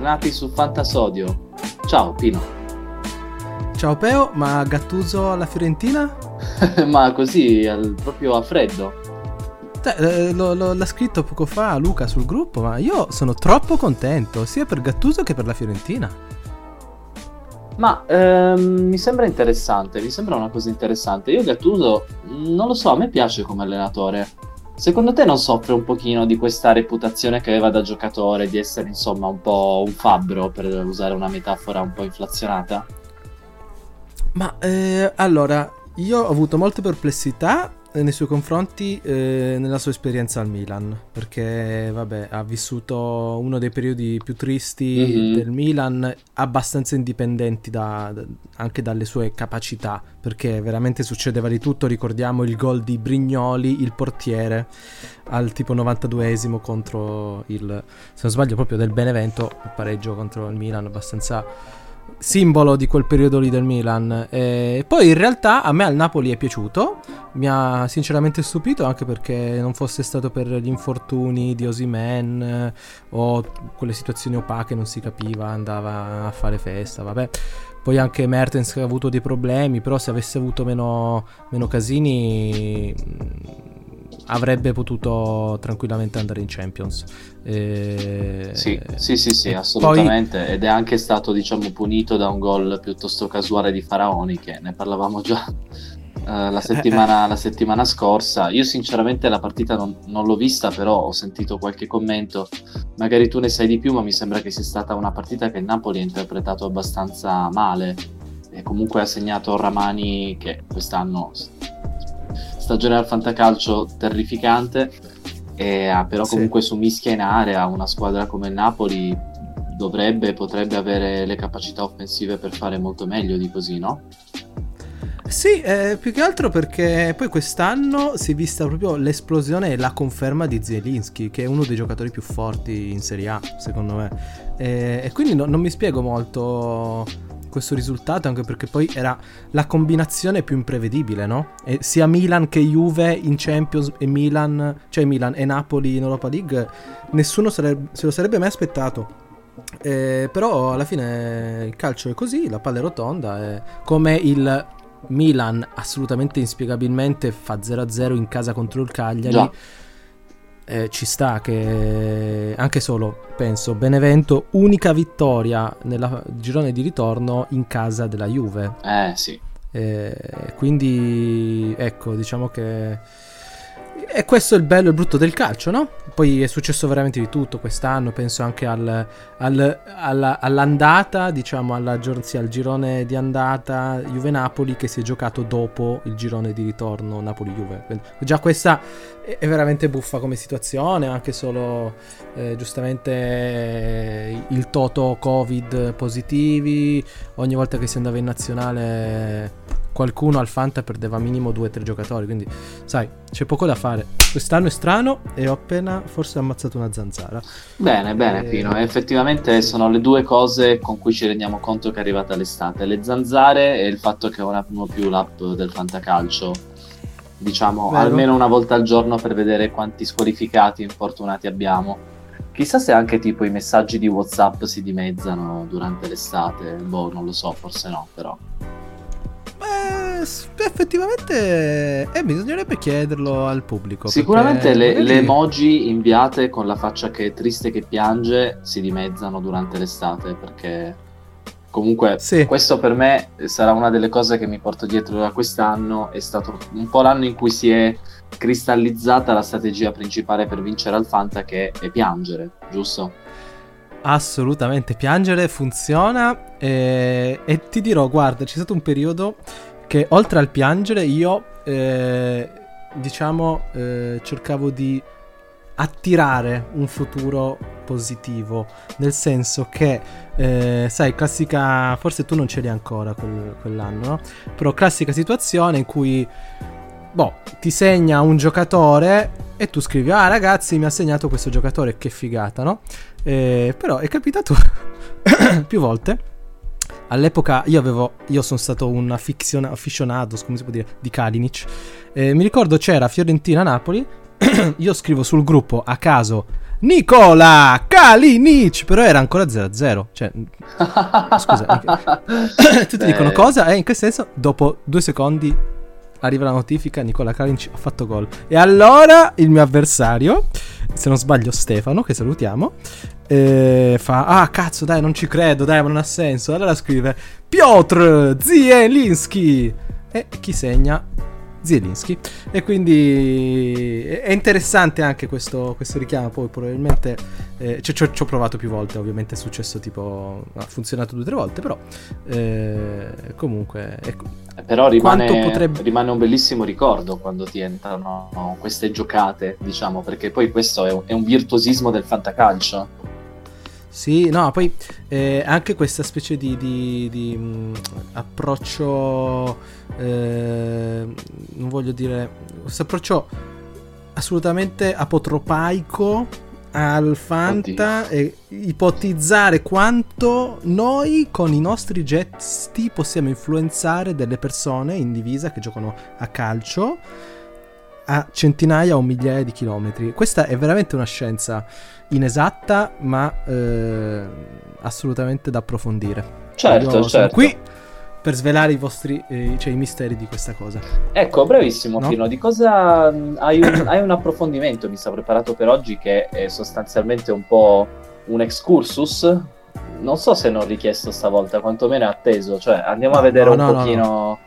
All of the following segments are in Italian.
bentornati su Fantasodio. Ciao Pino. Ciao Peo, ma Gattuso alla Fiorentina? ma così, al, proprio a freddo. Eh, lo, lo, l'ha scritto poco fa Luca sul gruppo, ma io sono troppo contento, sia per Gattuso che per la Fiorentina. Ma ehm, mi sembra interessante, mi sembra una cosa interessante. Io Gattuso, non lo so, a me piace come allenatore. Secondo te non soffre un pochino di questa reputazione che aveva da giocatore, di essere insomma un po' un fabbro, per usare una metafora un po' inflazionata? Ma eh, allora, io ho avuto molte perplessità nei suoi confronti eh, nella sua esperienza al Milan, perché vabbè, ha vissuto uno dei periodi più tristi mm-hmm. del Milan, abbastanza indipendenti da, da, anche dalle sue capacità, perché veramente succedeva di tutto, ricordiamo il gol di Brignoli, il portiere, al tipo 92esimo contro il, se non sbaglio proprio del Benevento, il pareggio contro il Milan, abbastanza simbolo di quel periodo lì del Milan. E poi in realtà a me al Napoli è piaciuto, mi ha sinceramente stupito anche perché non fosse stato per gli infortuni di Osimen eh, o quelle situazioni opache, non si capiva, andava a fare festa, vabbè. Poi anche Mertens ha avuto dei problemi, però se avesse avuto meno, meno casini avrebbe potuto tranquillamente andare in Champions. E... Sì, sì, sì, sì assolutamente. Poi... Ed è anche stato, diciamo, punito da un gol piuttosto casuale di Faraoni, che ne parlavamo già uh, la, settimana, la, settimana, scorsa. Io sinceramente la partita non, non, l'ho vista, però ho sentito qualche commento. Magari tu ne sai di più, ma mi sembra che sia stata una partita che il Napoli ha interpretato abbastanza male. E comunque ha segnato Ramani che quest'anno stagione al fantacalcio terrificante, e, però comunque sì. su mischia in area una squadra come il Napoli dovrebbe, potrebbe avere le capacità offensive per fare molto meglio di così, no? Sì, eh, più che altro perché poi quest'anno si è vista proprio l'esplosione e la conferma di Zielinski, che è uno dei giocatori più forti in Serie A, secondo me. E, e quindi no, non mi spiego molto questo risultato, anche perché poi era la combinazione più imprevedibile, no? E sia Milan che Juve in Champions e Milan, cioè Milan e Napoli in Europa League, nessuno sarebbe, se lo sarebbe mai aspettato. Eh, però alla fine il calcio è così, la palla è rotonda, è come il Milan assolutamente inspiegabilmente fa 0-0 in casa contro il Cagliari. Già eh, ci sta che anche solo, penso, Benevento, unica vittoria nel girone di ritorno in casa della Juve. Eh sì. Eh, quindi ecco, diciamo che e questo è il bello e il brutto del calcio, no? Poi è successo veramente di tutto quest'anno, penso anche al, al, alla, all'andata, diciamo, alla, sì, al girone di andata Juve-Napoli che si è giocato dopo il girone di ritorno Napoli-Juve. Già questa è veramente buffa come situazione, anche solo eh, giustamente eh, il toto Covid positivi, ogni volta che si andava in nazionale qualcuno al Fanta perdeva minimo 2-3 giocatori, quindi sai, c'è poco da fare. Quest'anno è strano e ho appena forse ammazzato una zanzara. Bene, bene, e... Pino. Effettivamente sono le due cose con cui ci rendiamo conto che è arrivata l'estate: le zanzare e il fatto che ora non più l'app del fantacalcio. Diciamo Vero. almeno una volta al giorno per vedere quanti squalificati infortunati abbiamo. Chissà se anche tipo i messaggi di WhatsApp si dimezzano durante l'estate. Boh, non lo so, forse no, però. Beh, effettivamente eh, bisognerebbe chiederlo al pubblico. Sicuramente le, magari... le, emoji inviate con la faccia che è triste che piange si dimezzano durante l'estate perché comunque sì. questo per me sarà una delle cose che mi porto dietro da quest'anno. È stato un po' l'anno in cui si è cristallizzata la strategia principale per vincere al Fanta che è piangere, giusto? Assolutamente, piangere funziona e, e, ti dirò, guarda, c'è stato un periodo che oltre al piangere io, eh, diciamo, eh, cercavo di attirare un futuro positivo, nel senso che, eh, sai, classica, forse tu non ce l'hai ancora quel, quell'anno, no? Però classica situazione in cui, boh, ti segna un giocatore e tu scrivi, ah ragazzi mi ha segnato questo giocatore, che figata, no? Eh, però è capitato più volte. All'epoca io avevo, io sono stato un afficionato, come si può dire, di Kalinic. Eh, mi ricordo c'era Fiorentina-Napoli, io scrivo sul gruppo a caso Nicola Kalinic, però era ancora 0-0. Cioè, scusa, tutti dicono cosa? E eh, in che senso? Dopo due secondi arriva la notifica, Nicola Kalinic ha fatto gol. E allora il mio avversario, se non sbaglio Stefano, che salutiamo, eh, fa, ah cazzo dai non ci credo, dai ma non ha senso. Allora scrive, Piotr Zielinski. E chi segna? Zielinski. E quindi è interessante anche questo, questo richiamo. Poi probabilmente eh, ci, ho provato più volte. Ovviamente è successo tipo. Ha funzionato due o tre volte. Però eh, comunque. Ecco, però rimane, potrebbe... rimane, un bellissimo ricordo quando ti entrano no, queste giocate, diciamo, perché poi questo è un, è un virtuosismo del fantacalcio. Sì, no, poi eh, anche questa specie di, di, di mh, mm, approccio, eh, non voglio dire, questo approccio assolutamente apotropaico al Fanta Oddio. e ipotizzare quanto noi con i nostri gesti possiamo influenzare delle persone in divisa che giocano a calcio a centinaia o migliaia di chilometri. Questa è veramente una scienza inesatta, ma eh, assolutamente da approfondire. Certo, Io certo. qui per svelare i vostri eh, cioè, i misteri di questa cosa. Ecco, brevissimo no? Pino, di cosa hai un, hai un approfondimento mi sta preparato per oggi che è sostanzialmente un po' un excursus? Non so se non richiesto stavolta, quantomeno è atteso, cioè andiamo no, a vedere no, un pochino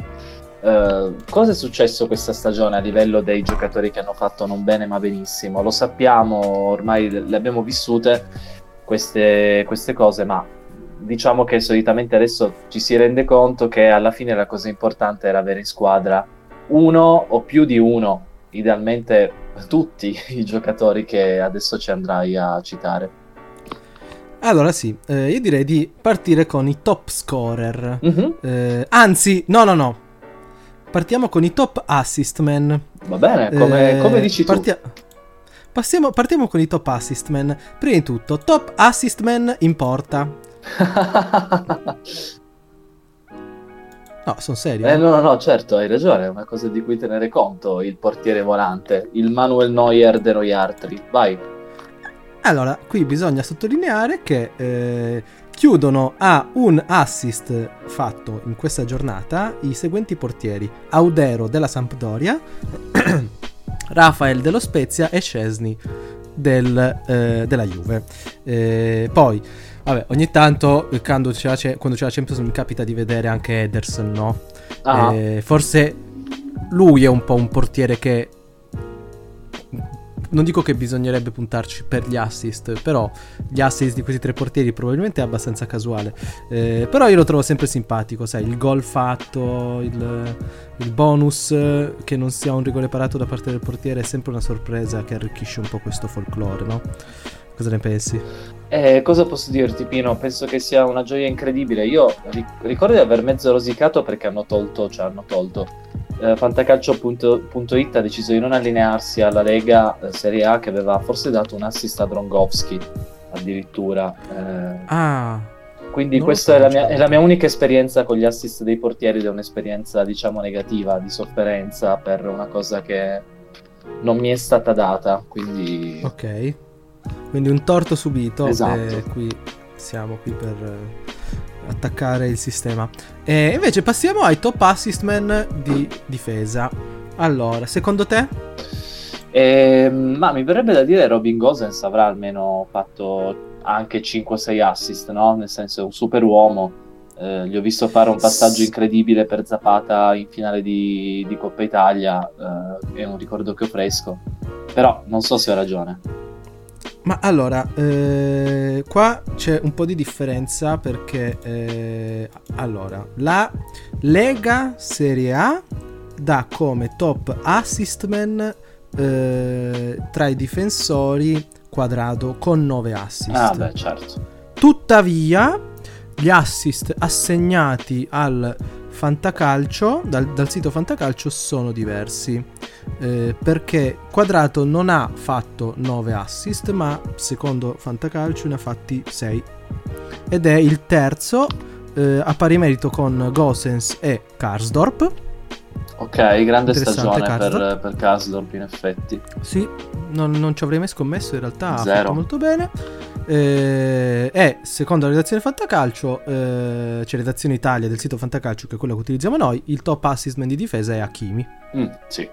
Uh, cosa è successo questa stagione a livello dei giocatori che hanno fatto non bene ma benissimo? Lo sappiamo, ormai le abbiamo vissute queste, queste cose, ma diciamo che solitamente adesso ci si rende conto che alla fine la cosa importante era avere in squadra uno o più di uno, idealmente tutti i giocatori che adesso ci andrai a citare. Allora sì, eh, io direi di partire con i top scorer. Mm-hmm. Eh, anzi, no, no, no, Partiamo con i top assist man. Va bene, come, eh, come dici partia- tu. Passiamo, partiamo con i top assist man. Prima di tutto, top assist man in porta. no, sono serio. Eh, no, no, no, certo, hai ragione, è una cosa di cui tenere conto, il portiere volante, il Manuel Neuer de noi altri. Vai. Allora, qui bisogna sottolineare che eh, chiudono a un assist fatto in questa giornata i seguenti portieri: Audero della Sampdoria, Rafael dello Spezia e Scesni del, eh, della Juve. Eh, poi, vabbè, ogni tanto quando c'è, la, quando c'è la Champions mi capita di vedere anche Ederson, no? Ah. Eh, forse lui è un po' un portiere che non dico che bisognerebbe puntarci per gli assist, però gli assist di questi tre portieri probabilmente è abbastanza casuale. Eh, però io lo trovo sempre simpatico, sai, il gol fatto, il, il, bonus che non sia un rigore parato da parte del portiere è sempre una sorpresa che arricchisce un po' questo folklore, no? Cosa ne pensi? Eh, cosa posso dirti, Pino? Penso che sia una gioia incredibile. Io ricordo di aver mezzo rosicato perché hanno tolto, cioè hanno tolto eh, Fantacalcio.it ha deciso di non allinearsi alla Lega eh, Serie A che aveva forse dato un assist a Drongowski addirittura. Eh, ah. Quindi questa è la, mia, è la, mia, unica esperienza con gli assist dei portieri ed è un'esperienza diciamo negativa, di sofferenza per una cosa che non mi è stata data. Quindi... Ok. Quindi un torto subito. Esatto. E qui siamo qui per attaccare il sistema. E invece passiamo ai top assist man di difesa. Allora, secondo te? Eh, ma mi verrebbe da dire Robin Gosens avrà almeno fatto anche 5-6 assist, no? Nel senso è un super uomo. Eh, gli ho visto fare un passaggio incredibile per Zapata in finale di, di Coppa Italia, eh, è un ricordo che ho fresco. Però non so se ho ragione. Ma allora, eh, qua c'è un po' di differenza perché, eh, allora, la Lega Serie A dà come top assistman eh, tra i difensori quadrato con 9 assist. Ah, beh, certo. Tuttavia, gli assist assegnati al Fantacalcio, dal, dal sito Fantacalcio, sono diversi eh, perché Quadrato non ha fatto 9 assist, ma secondo Fantacalcio ne ha fatti 6. Ed è il terzo eh, a pari merito con Gosens e Karsdorp. Ok, grande stagione per, per Karsdorp in effetti. Sì, non, non, ci avrei mai scommesso, in realtà Zero. ha fatto molto bene. Eh, e secondo la redazione Fantacalcio, eh, cioè redazione Italia del sito Fantacalcio, che è quello che utilizziamo noi, il top assistment di difesa è Hakimi. Mm, sì.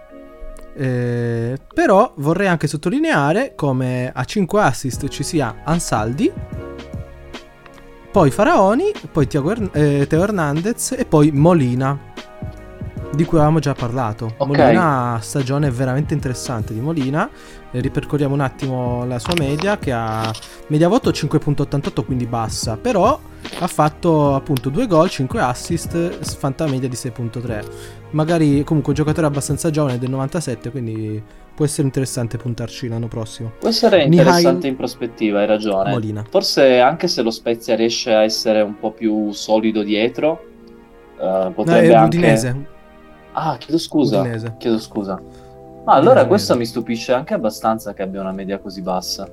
Eh, però vorrei anche sottolineare come a 5 assist ci sia Ansaldi, poi Faraoni, poi Teo Hernandez e poi Molina di cui avevamo già parlato. Okay. Molina, stagione veramente interessante di Molina. Eh, ripercorriamo un attimo la sua media che ha media voto 5.88 quindi bassa, però ha fatto appunto 2 gol, 5 assist, fanta media di 6.3. Magari comunque un giocatore abbastanza giovane del 97, quindi può essere interessante puntarci l'anno prossimo. Può essere interessante Nihai... in prospettiva, hai ragione. Molina. Forse anche se lo Spezia riesce a essere un po' più solido dietro, uh, potrebbe no, è anche... Udinese Ah, chiedo scusa. Udinese. Chiedo scusa. Ma allora Udinese. questo mi stupisce anche abbastanza che abbia una media così bassa.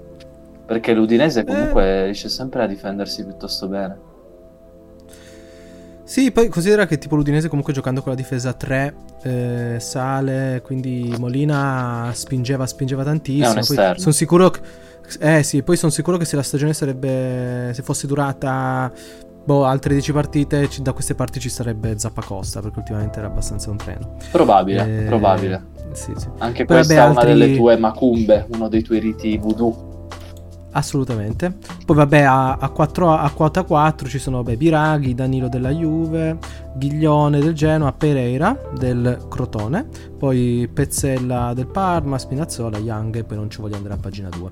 Perché l'Udinese comunque eh. riesce sempre a difendersi piuttosto bene. Sì, poi considera che tipo l'Udinese comunque giocando con la difesa 3 eh, sale, quindi Molina spingeva, spingeva tantissimo. Sono sicuro che... Eh sì, poi sono sicuro che se la stagione sarebbe... se fosse durata boh, altre 10 partite da queste parti ci sarebbe Zappacosta perché ultimamente era abbastanza un treno. Probabile, eh, probabile. Sì, sì. Anche Poi, questa vabbè, è una altri... delle tue macumbe, uno dei tuoi riti voodoo. Assolutamente. Poi vabbè a, a, 4, a quota 4 ci sono vabbè, Biraghi, Danilo della Juve, Ghiglione del Genoa, Pereira del Crotone, poi Pezzella del Parma, Spinazzola, Young e poi non ci voglio andare a pagina 2.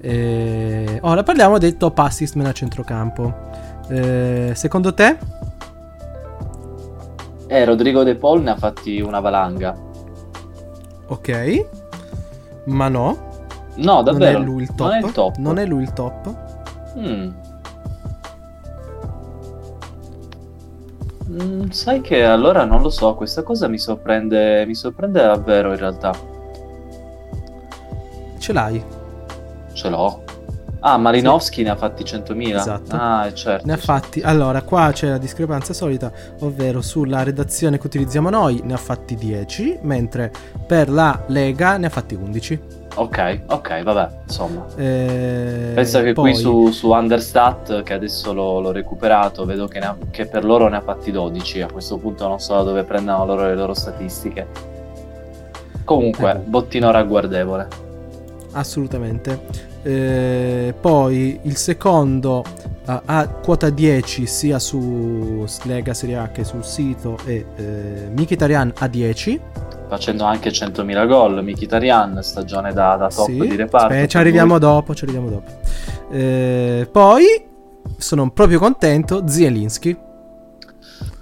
E... Ora parliamo del top assist a centrocampo. Eh, secondo te? Eh, Rodrigo De Paul ne ha fatti una valanga. Ok. Ma no. No, davvero. Non è lui il top. Non è, il top. Non è lui il top. Mm. Mm, sai che allora non lo so, questa cosa mi sorprende, mi sorprende davvero in realtà. Ce l'hai? Ce l'ho. Ah, Malinowski sì. ne ha fatti 100.000. Esatto. Ah, certo. Ne ha fatti. Allora, qua c'è la discrepanza solita, ovvero sulla redazione che utilizziamo noi ne ha fatti 10, mentre per la Lega ne ha fatti 11. Ok, ok, vabbè, insomma. Eh, Pensa che poi... qui su, su Understat, che adesso l'ho, l'ho recuperato, vedo che, ha, che, per loro ne ha fatti 12. A questo punto non so da dove prendano loro le loro statistiche. Comunque, eh. bottino ragguardevole. Assolutamente. Eh, poi il secondo uh, ha quota 10 sia su Lega Serie A che sul sito e eh, Mkhitaryan a 10 facendo anche 100.000 gol Mkhitaryan stagione da, da top sì. di reparto Beh, ci arriviamo lui. dopo ci arriviamo dopo eh, poi sono proprio contento Zielinski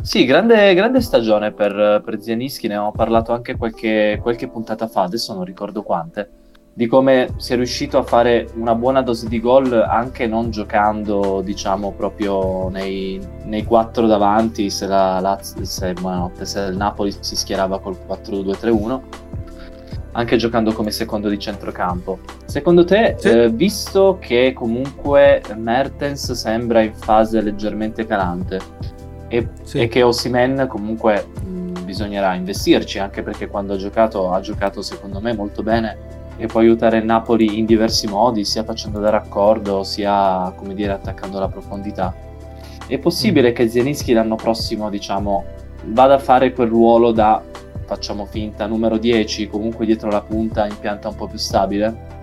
sì, grande, grande stagione per, per Zielinski, ne ho parlato anche qualche, qualche puntata fa, adesso non ricordo quante di come sia riuscito a fare una buona dose di gol anche non giocando, diciamo, proprio nei, nei quattro davanti, se, la Lazio, se, se il Napoli si schierava col 4-2-3-1, anche giocando come secondo di centrocampo. Secondo te, sì. eh, visto che comunque Mertens sembra in fase leggermente calante e, sì. e che Osimen comunque mh, bisognerà investirci, anche perché quando ha giocato ha giocato secondo me molto bene e può aiutare il Napoli in diversi modi, sia facendo da raccordo, sia come dire attaccando la profondità. È possibile mm. che Zielinski l'anno prossimo, diciamo, vada a fare quel ruolo da facciamo finta numero 10, comunque dietro la punta in pianta un po' più stabile?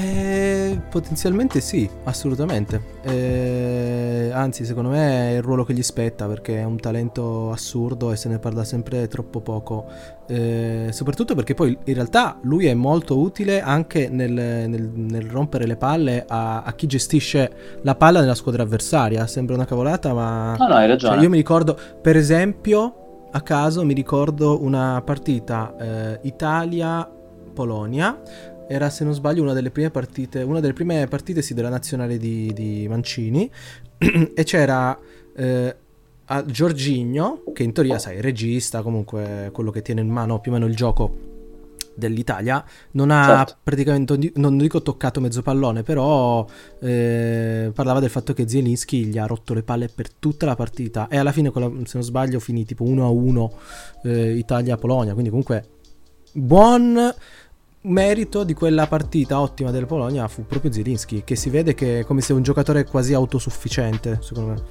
Eh, potenzialmente sì, assolutamente. Eh, anzi, secondo me è il ruolo che gli spetta perché è un talento assurdo e se ne parla sempre troppo poco. Eh, soprattutto perché poi in realtà lui è molto utile anche nel, nel, nel rompere le palle a, a, chi gestisce la palla nella squadra avversaria. Sembra una cavolata, ma. No, no, hai ragione. Cioè, io mi ricordo, per esempio, a caso mi ricordo una partita eh, Italia-Polonia era se non sbaglio una delle prime partite, una delle prime partite sì, della nazionale di, di Mancini. E c'era eh, a Giorginio, che in teoria sai, regista, comunque quello che tiene in mano più o meno il gioco dell'Italia. Non ha certo. praticamente, non dico toccato mezzo pallone, però eh, parlava del fatto che Zielinski gli ha rotto le palle per tutta la partita. E alla fine, se non sbaglio, finì tipo 1-1 eh, Italia-Polonia, quindi comunque buon merito di quella partita ottima del Polonia fu proprio Zielinski, che si vede che è come se un giocatore quasi autosufficiente, secondo me.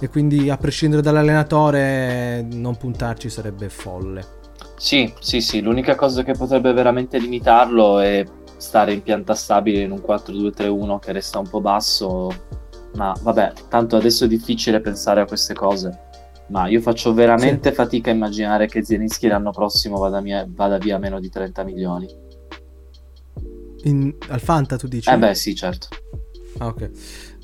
E quindi a prescindere dall'allenatore non puntarci sarebbe folle. Sì, sì, sì, l'unica cosa che potrebbe veramente limitarlo è stare in pianta stabile in un 4-2-3-1 che resta un po' basso, ma vabbè, tanto adesso è difficile pensare a queste cose. Ma io faccio veramente sì. fatica a immaginare che Zielinski l'anno prossimo vada, mia, vada via meno di 30 milioni. In, al Fanta tu dici? Eh beh sì, certo. Ah ok.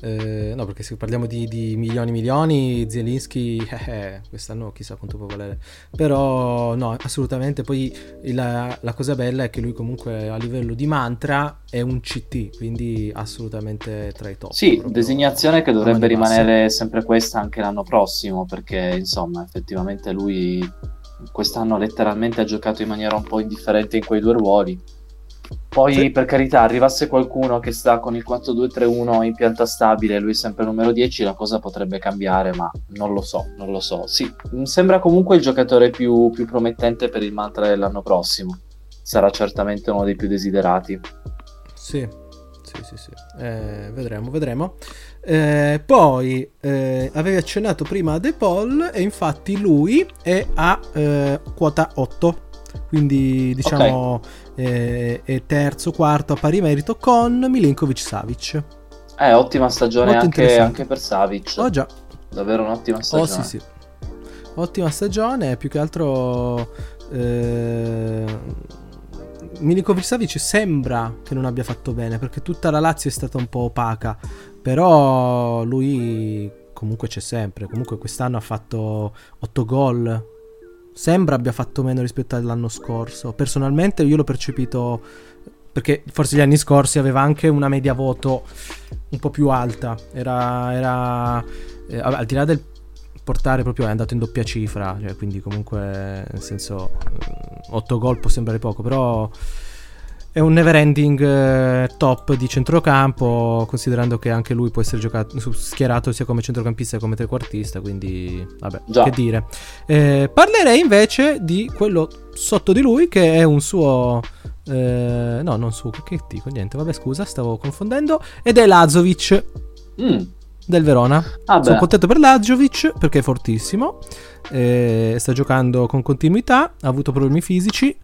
Eh, no, perché se parliamo di, di milioni e milioni, Zielinski eh, eh, quest'anno chissà quanto può valere. Però no, assolutamente. Poi la, la, cosa bella è che lui comunque a livello di mantra è un CT, quindi assolutamente tra i top. Sì, designazione che dovrebbe rimanere sempre questa anche l'anno prossimo, perché insomma effettivamente lui quest'anno letteralmente ha giocato in maniera un po' indifferente in quei due ruoli poi, sì. per carità, arrivasse qualcuno che sta con il 4-2-3-1 in pianta stabile, lui sempre numero 10, la cosa potrebbe cambiare, ma non lo so, non lo so. Sì, mi sembra comunque il giocatore più, più promettente per il mantra dell'anno prossimo. Sarà certamente uno dei più desiderati. Sì, sì, sì, sì. Eh, vedremo, vedremo. Eh, poi eh, avevi accennato prima a De Paul e infatti lui è a eh, quota 8 quindi diciamo okay. Eh, è terzo, quarto a pari merito con Milinkovic Savic. Eh, ottima stagione anche, anche, per Savic. Oh già. Davvero un'ottima stagione. Oh sì sì. Ottima stagione, più che altro... Eh, Milinkovic Savic sembra che non abbia fatto bene perché tutta la Lazio è stata un po' opaca, però lui comunque c'è sempre, comunque quest'anno ha fatto 8 gol, sembra abbia fatto meno rispetto all'anno scorso. Personalmente io l'ho percepito perché forse gli anni scorsi aveva anche una media voto un po' più alta. Era, era eh, al di là del portare proprio è andato in doppia cifra, cioè, quindi comunque nel senso 8 gol può sembrare poco, però è un never ending eh, top di centrocampo, considerando che anche lui può essere giocato, schierato sia come centrocampista che come trequartista, quindi vabbè, Già. che dire. Eh, parlerei invece di quello sotto di lui che è un suo... Eh, no, non suo, che dico, niente, vabbè scusa, stavo confondendo, ed è Lazovic. Mm. Del Verona. Ah Sono contento per Lazovic perché è fortissimo. Eh, sta giocando con continuità. Ha avuto problemi fisici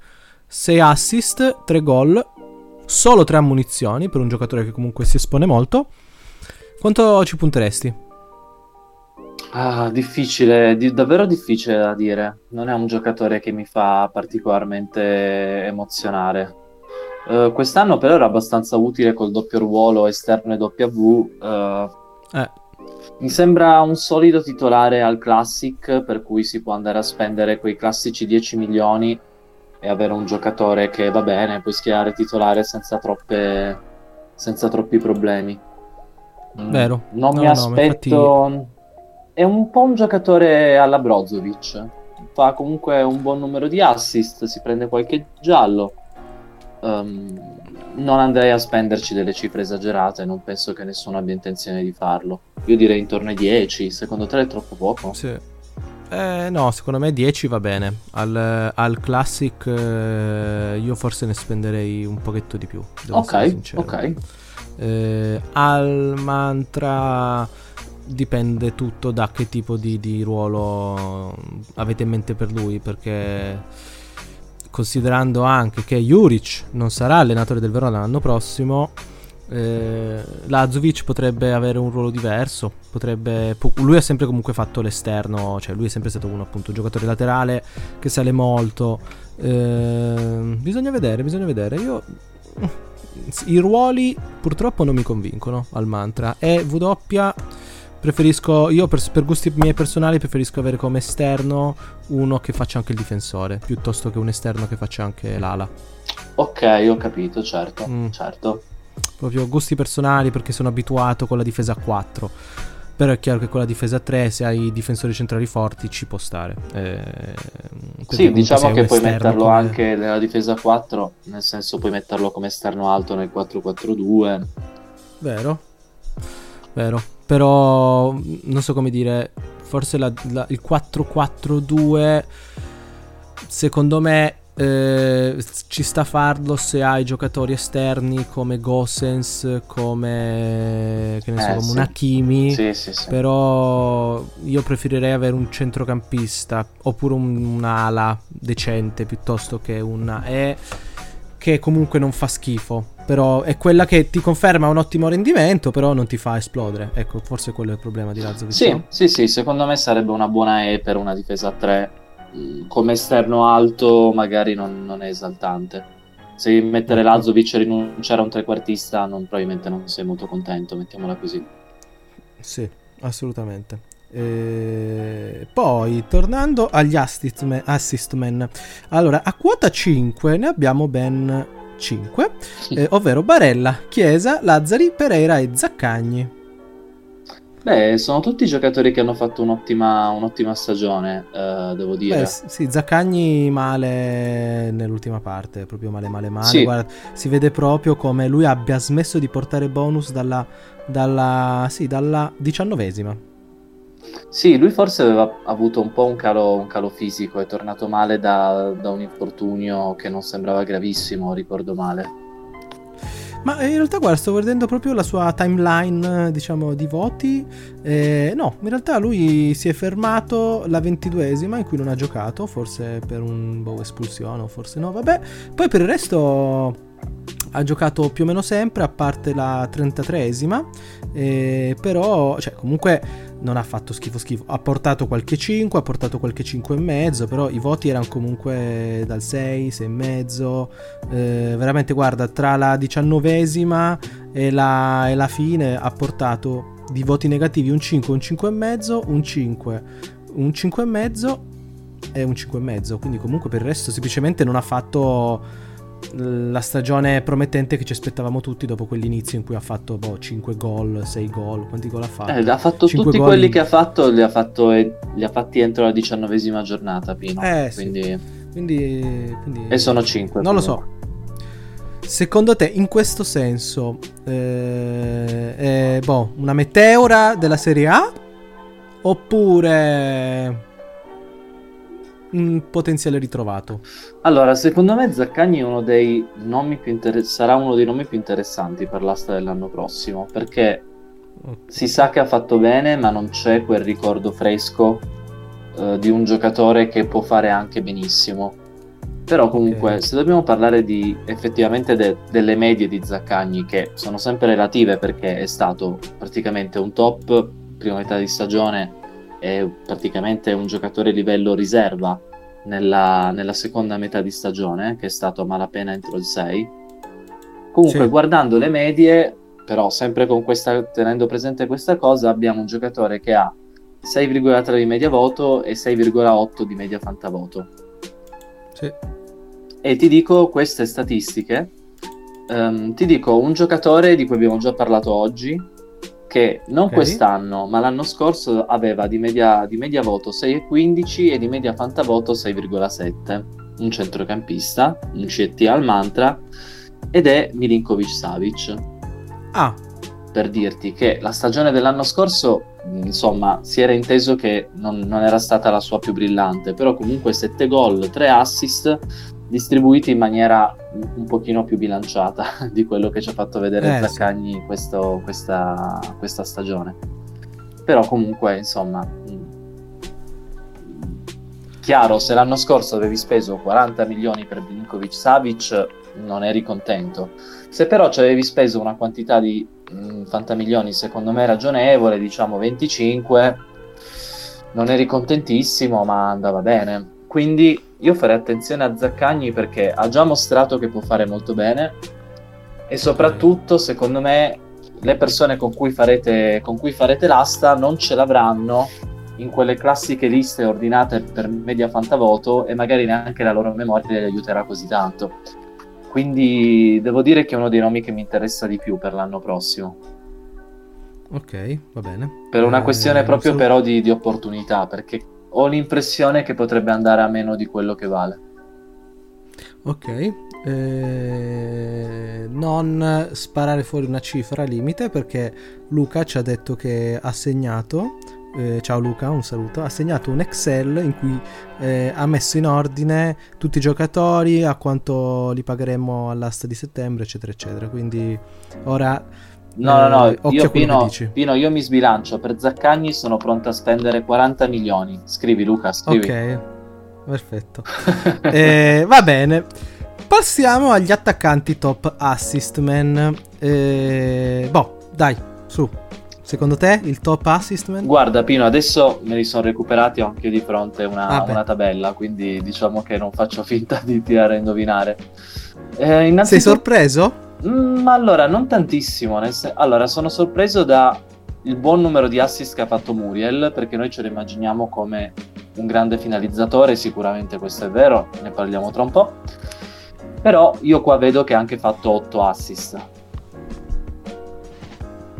6 assist, 3 gol, solo 3 ammunizioni per un giocatore che comunque si espone molto. Quanto ci punteresti? Ah, difficile, di- davvero difficile da dire. Non è un giocatore che mi fa particolarmente emozionare. Uh, quest'anno però era abbastanza utile col doppio ruolo esterno e W. Uh, eh. Mi sembra un solido titolare al Classic, per cui si può andare a spendere quei classici 10 milioni e avere un giocatore che va bene, puoi schierare titolare senza, troppe, senza troppi problemi. Mm, Vero. Non no, mi aspetto... No, infatti... È un po' un giocatore alla Brozovic. Fa comunque un buon numero di assist, si prende qualche giallo. Um, non andrei a spenderci delle cifre esagerate, non penso che nessuno abbia intenzione di farlo. Io direi intorno ai 10, secondo te è troppo poco? Sì. Eh, no, secondo me 10 va bene. Al, al Classic eh, io forse ne spenderei un pochetto di più. Ok, ok. Eh, al Mantra dipende tutto da che tipo di, di ruolo avete in mente per lui, perché considerando anche che Juric non sarà allenatore del Verona l'anno prossimo eh, Lazovic potrebbe avere un ruolo diverso. Potrebbe, lui ha sempre comunque fatto l'esterno, cioè lui è sempre stato uno appunto un giocatore laterale che sale molto. Eh, bisogna vedere, bisogna vedere. Io i ruoli purtroppo non mi convincono al mantra. E W preferisco io per, per, gusti miei personali preferisco avere come esterno uno che faccia anche il difensore piuttosto che un esterno che faccia anche l'ala. Ok, ho capito, certo, mm. certo proprio gusti personali perché sono abituato con la difesa a 4. però è chiaro che con la difesa 3 se hai difensori centrali forti ci può stare. Eh, sì, diciamo che puoi metterlo come... anche nella difesa 4, nel senso puoi metterlo come esterno alto nel 4-4-2. Vero, vero, però non so come dire, forse la, la, il 4-4-2 secondo me eh, ci sta a farlo se hai giocatori esterni come Gossens, come, che ne so, eh, come sì. un Hakimi. Sì, sì, sì. Però io preferirei avere un centrocampista oppure un, un'ala decente piuttosto che una E che comunque non fa schifo. Però è quella che ti conferma un ottimo rendimento, però non ti fa esplodere. Ecco, forse quello è il problema di Lazio. Sì, sì, sì, secondo me sarebbe una buona E per una difesa a 3 come esterno alto magari non, non è esaltante. Se mettere ecco. Lazovic e rinunciare a un trequartista, non, probabilmente non sei molto contento, mettiamola così. Sì, assolutamente. E poi tornando agli assist man, assist man, allora a quota 5 ne abbiamo ben 5, eh, ovvero Barella, Chiesa, Lazzari, Pereira e Zaccagni. Beh, sono tutti giocatori che hanno fatto un'ottima, un'ottima stagione, eh, devo dire. Beh, sì, Zaccagni male nell'ultima parte, proprio male, male, male. Sì. Guarda, si vede proprio come lui abbia smesso di portare bonus dalla, dalla, sì, dalla diciannovesima. Sì, lui forse aveva avuto un po' un calo, un calo fisico, è tornato male da, da un infortunio che non sembrava gravissimo, ricordo male. Ma in realtà, guarda, sto vedendo proprio la sua timeline, diciamo, di voti. Eh, no, in realtà lui si è fermato la ventiduesima in cui non ha giocato, forse per un boh, espulsione o forse no, vabbè. Poi per il resto ha giocato più o meno sempre, a parte la 33esima, eh, però, cioè, comunque non ha fatto schifo schifo, ha portato qualche 5, ha portato qualche 5 e mezzo, però i voti erano comunque dal 6, 6 e mezzo, eh, veramente guarda, tra la 19esima e la, e la fine ha portato di voti negativi un 5, un 5 e mezzo, un 5, un 5 e mezzo e un 5 e mezzo, quindi comunque per il resto semplicemente non ha fatto la stagione promettente che ci aspettavamo tutti dopo quell'inizio in cui ha fatto boh, 5 gol, 6 gol. Quanti gol ha fatto? Eh, ha fatto tutti quelli in... che ha fatto, li ha, fatto, li ha fatti entro la diciannovesima giornata. Pino. Eh, quindi... Sì. Quindi, quindi... E sono 5. Non comunque. lo so. Secondo te, in questo senso, eh, è boh, una meteora della Serie A? Oppure un potenziale ritrovato? Allora, secondo me Zaccagni uno inter... sarà uno dei nomi più interessanti per l'asta dell'anno prossimo, perché si sa che ha fatto bene, ma non c'è quel ricordo fresco uh, di un giocatore che può fare anche benissimo. Però comunque, okay. se dobbiamo parlare di effettivamente de- delle medie di Zaccagni, che sono sempre relative perché è stato praticamente un top prima metà di stagione è praticamente un giocatore livello riserva nella, nella, seconda metà di stagione, che è stato a malapena entro il 6. Comunque, sì. guardando le medie, però sempre questa, tenendo presente questa cosa, abbiamo un giocatore che ha 6,3 di media voto e 6,8 di media fantavoto. Sì. E ti dico queste statistiche. Um, ti dico un giocatore di cui abbiamo già parlato oggi, che non okay. quest'anno, ma l'anno scorso aveva di media, di media voto 6,15 e di media fantavoto 6,7. Un centrocampista, un CT al mantra, ed è Milinkovic Savic. Ah. Per dirti che la stagione dell'anno scorso, insomma, si era inteso che non, non era stata la sua più brillante, però comunque 7 gol, 3 assist, distribuiti in maniera un pochino più bilanciata di quello che ci ha fatto vedere eh, Zaccagni sì. questo, questa, questa, stagione. Però comunque, insomma, mm, chiaro, se l'anno scorso avevi speso 40 milioni per Milinkovic Savic, non eri contento. Se però ci avevi speso una quantità di mh, mm, fantamilioni, secondo me ragionevole, diciamo 25, non eri contentissimo, ma andava bene. Quindi io farei attenzione a Zaccagni perché ha già mostrato che può fare molto bene e soprattutto, secondo me, le persone con cui farete, con cui farete l'asta non ce l'avranno in quelle classiche liste ordinate per media fantavoto e magari neanche la loro memoria li aiuterà così tanto. Quindi devo dire che è uno dei nomi che mi interessa di più per l'anno prossimo. Ok, va bene. Per una questione eh, proprio so... però di, di opportunità, perché ho l'impressione che potrebbe andare a meno di quello che vale. Ok, eh, non sparare fuori una cifra limite perché Luca ci ha detto che ha segnato, eh, ciao Luca, un saluto, ha segnato un Excel in cui eh, ha messo in ordine tutti i giocatori, a quanto li pagheremo all'asta di settembre, eccetera, eccetera. Quindi ora... No, no, no, eh, io Pino, Pino, io mi sbilancio, per Zaccagni sono pronto a spendere 40 milioni. Scrivi Luca, scrivi. Ok, perfetto. eh, va bene. Passiamo agli attaccanti top assist man. Eh, boh, dai, su. Secondo te il top assist man? Guarda Pino, adesso me li sono recuperati, ho anche io di fronte una, ah, una, tabella, quindi diciamo che non faccio finta di tirare a indovinare. Eh, innanzitutto... Sei sorpreso? Mm, allora, non tantissimo. Sen- allora, sono sorpreso da il buon numero di assist che ha fatto Muriel, perché noi ce lo immaginiamo come un grande finalizzatore, sicuramente questo è vero, ne parliamo tra un po'. Però io qua vedo che ha anche fatto 8 assist.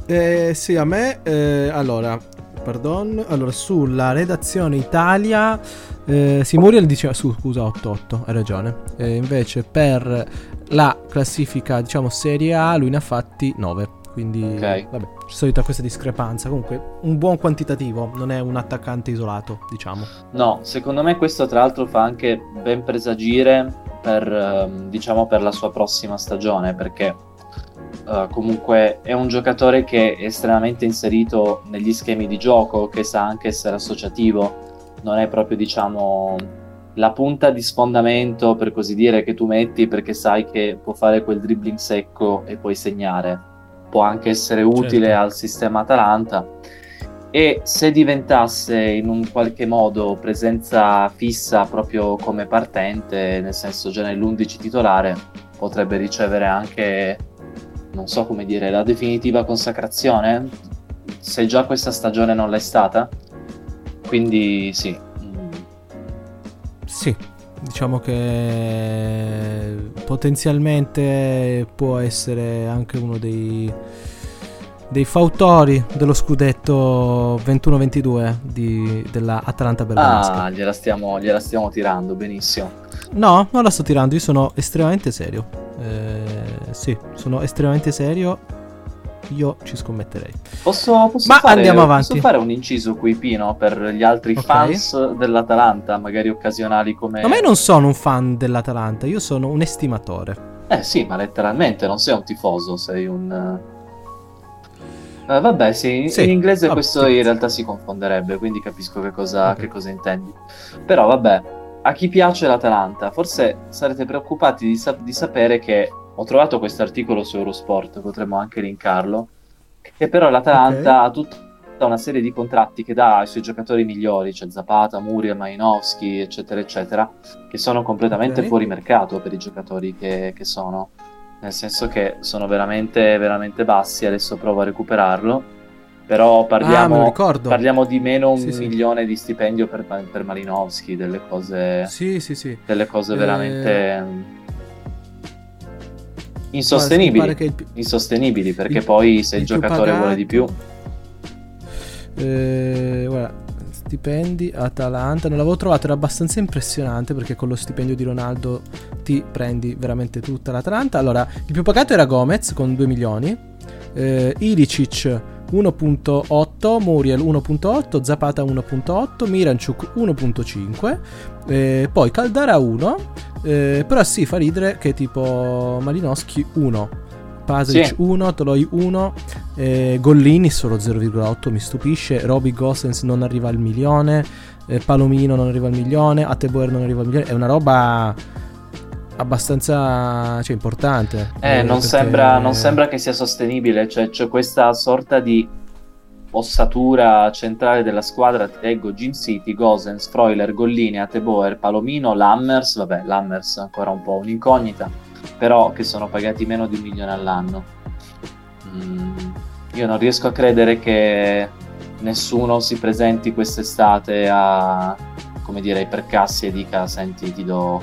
Eh, sì, a me, eh, allora, pardon, allora sulla redazione Italia, eh, sì, Muriel diceva, su, scusa, 8-8, hai ragione. Eh, invece per la classifica, diciamo, Serie A, lui ne ha fatti 9. Quindi, okay. vabbè, c'è solita questa discrepanza. Comunque, un buon quantitativo, non è un attaccante isolato, diciamo. No, secondo me questo tra l'altro fa anche ben presagire per, ehm, diciamo, per la sua prossima stagione, perché uh, comunque è un giocatore che è estremamente inserito negli schemi di gioco, che sa anche essere associativo, non è proprio, diciamo, la punta di sfondamento, per così dire, che tu metti perché sai che può fare quel dribbling secco e puoi segnare. Può anche essere utile certo. al sistema Atalanta e se diventasse in un qualche modo presenza fissa proprio come partente, nel senso già nell'11 titolare, potrebbe ricevere anche, non so come dire, la definitiva consacrazione, se già questa stagione non l'è stata. Quindi sì. Diciamo che potenzialmente può essere anche uno dei dei fautori dello scudetto 21-22 di, della Atalanta Bergamasca. Ah, gliela stiamo, gliela stiamo tirando, benissimo. No, non la sto tirando, io sono estremamente serio. Eh, sì, sono estremamente serio. Io ci scommetterei. Posso, posso, Ma fare, andiamo avanti. posso fare un inciso qui, Pino, per gli altri okay. fans dell'Atalanta, magari occasionali come... Ma io non sono un fan dell'Atalanta, io sono un estimatore. Eh sì, ma letteralmente non sei un tifoso, sei un Uh, vabbè, sì, sì, in inglese oh, questo sì. in realtà si confonderebbe, quindi capisco che cosa, okay. che cosa, intendi. Però vabbè, a chi piace l'Atalanta, forse sarete preoccupati di, sa- di sapere che ho trovato questo articolo su Eurosport, potremmo anche linkarlo, che però l'Atalanta okay. ha tutta una serie di contratti che dà ai suoi giocatori migliori, cioè Zapata, Muriel, Mainowski, eccetera, eccetera, che sono completamente okay. fuori mercato per i giocatori che, che sono nel senso che sono veramente, veramente bassi, adesso provo a recuperarlo, però parliamo, ah, parliamo di meno un sì, milione sì. di stipendio per, per Malinowski, delle cose, sì, sì, sì. Delle cose eh... insostenibili, il... insostenibili perché il... poi se il, il giocatore vuole di più... Eh, guarda, stipendi Atalanta non l'avevo trovato era abbastanza impressionante perché con lo stipendio di Ronaldo ti prendi veramente tutta l'Atalanta. Allora il più pagato era Gomez con 2 milioni eh, Ilicic 1.8 Muriel 1.8 Zapata 1.8 Miranchuk 1.5 eh, poi Caldara 1 eh, però sì fa ridere che tipo Malinowski 1 Pasric 1, sì. Toloi 1, eh, Gollini solo 0,8 mi stupisce, Roby Gossens non arriva al milione, eh, Palomino non arriva al milione, Ateboer non arriva al milione, è una roba abbastanza cioè, importante. Eh, non, perché... sembra, non, sembra, che sia sostenibile, cioè c'è questa sorta di ossatura centrale della squadra, ti leggo Gin City, Gosens, Freuler, Gollini, Ateboer, Palomino, Lammers, vabbè, Lammers ancora un po' un'incognita però che sono pagati meno di un milione all'anno. Mm, io non riesco a credere che nessuno si presenti quest'estate a, come dire, ai percassi e dica senti ti do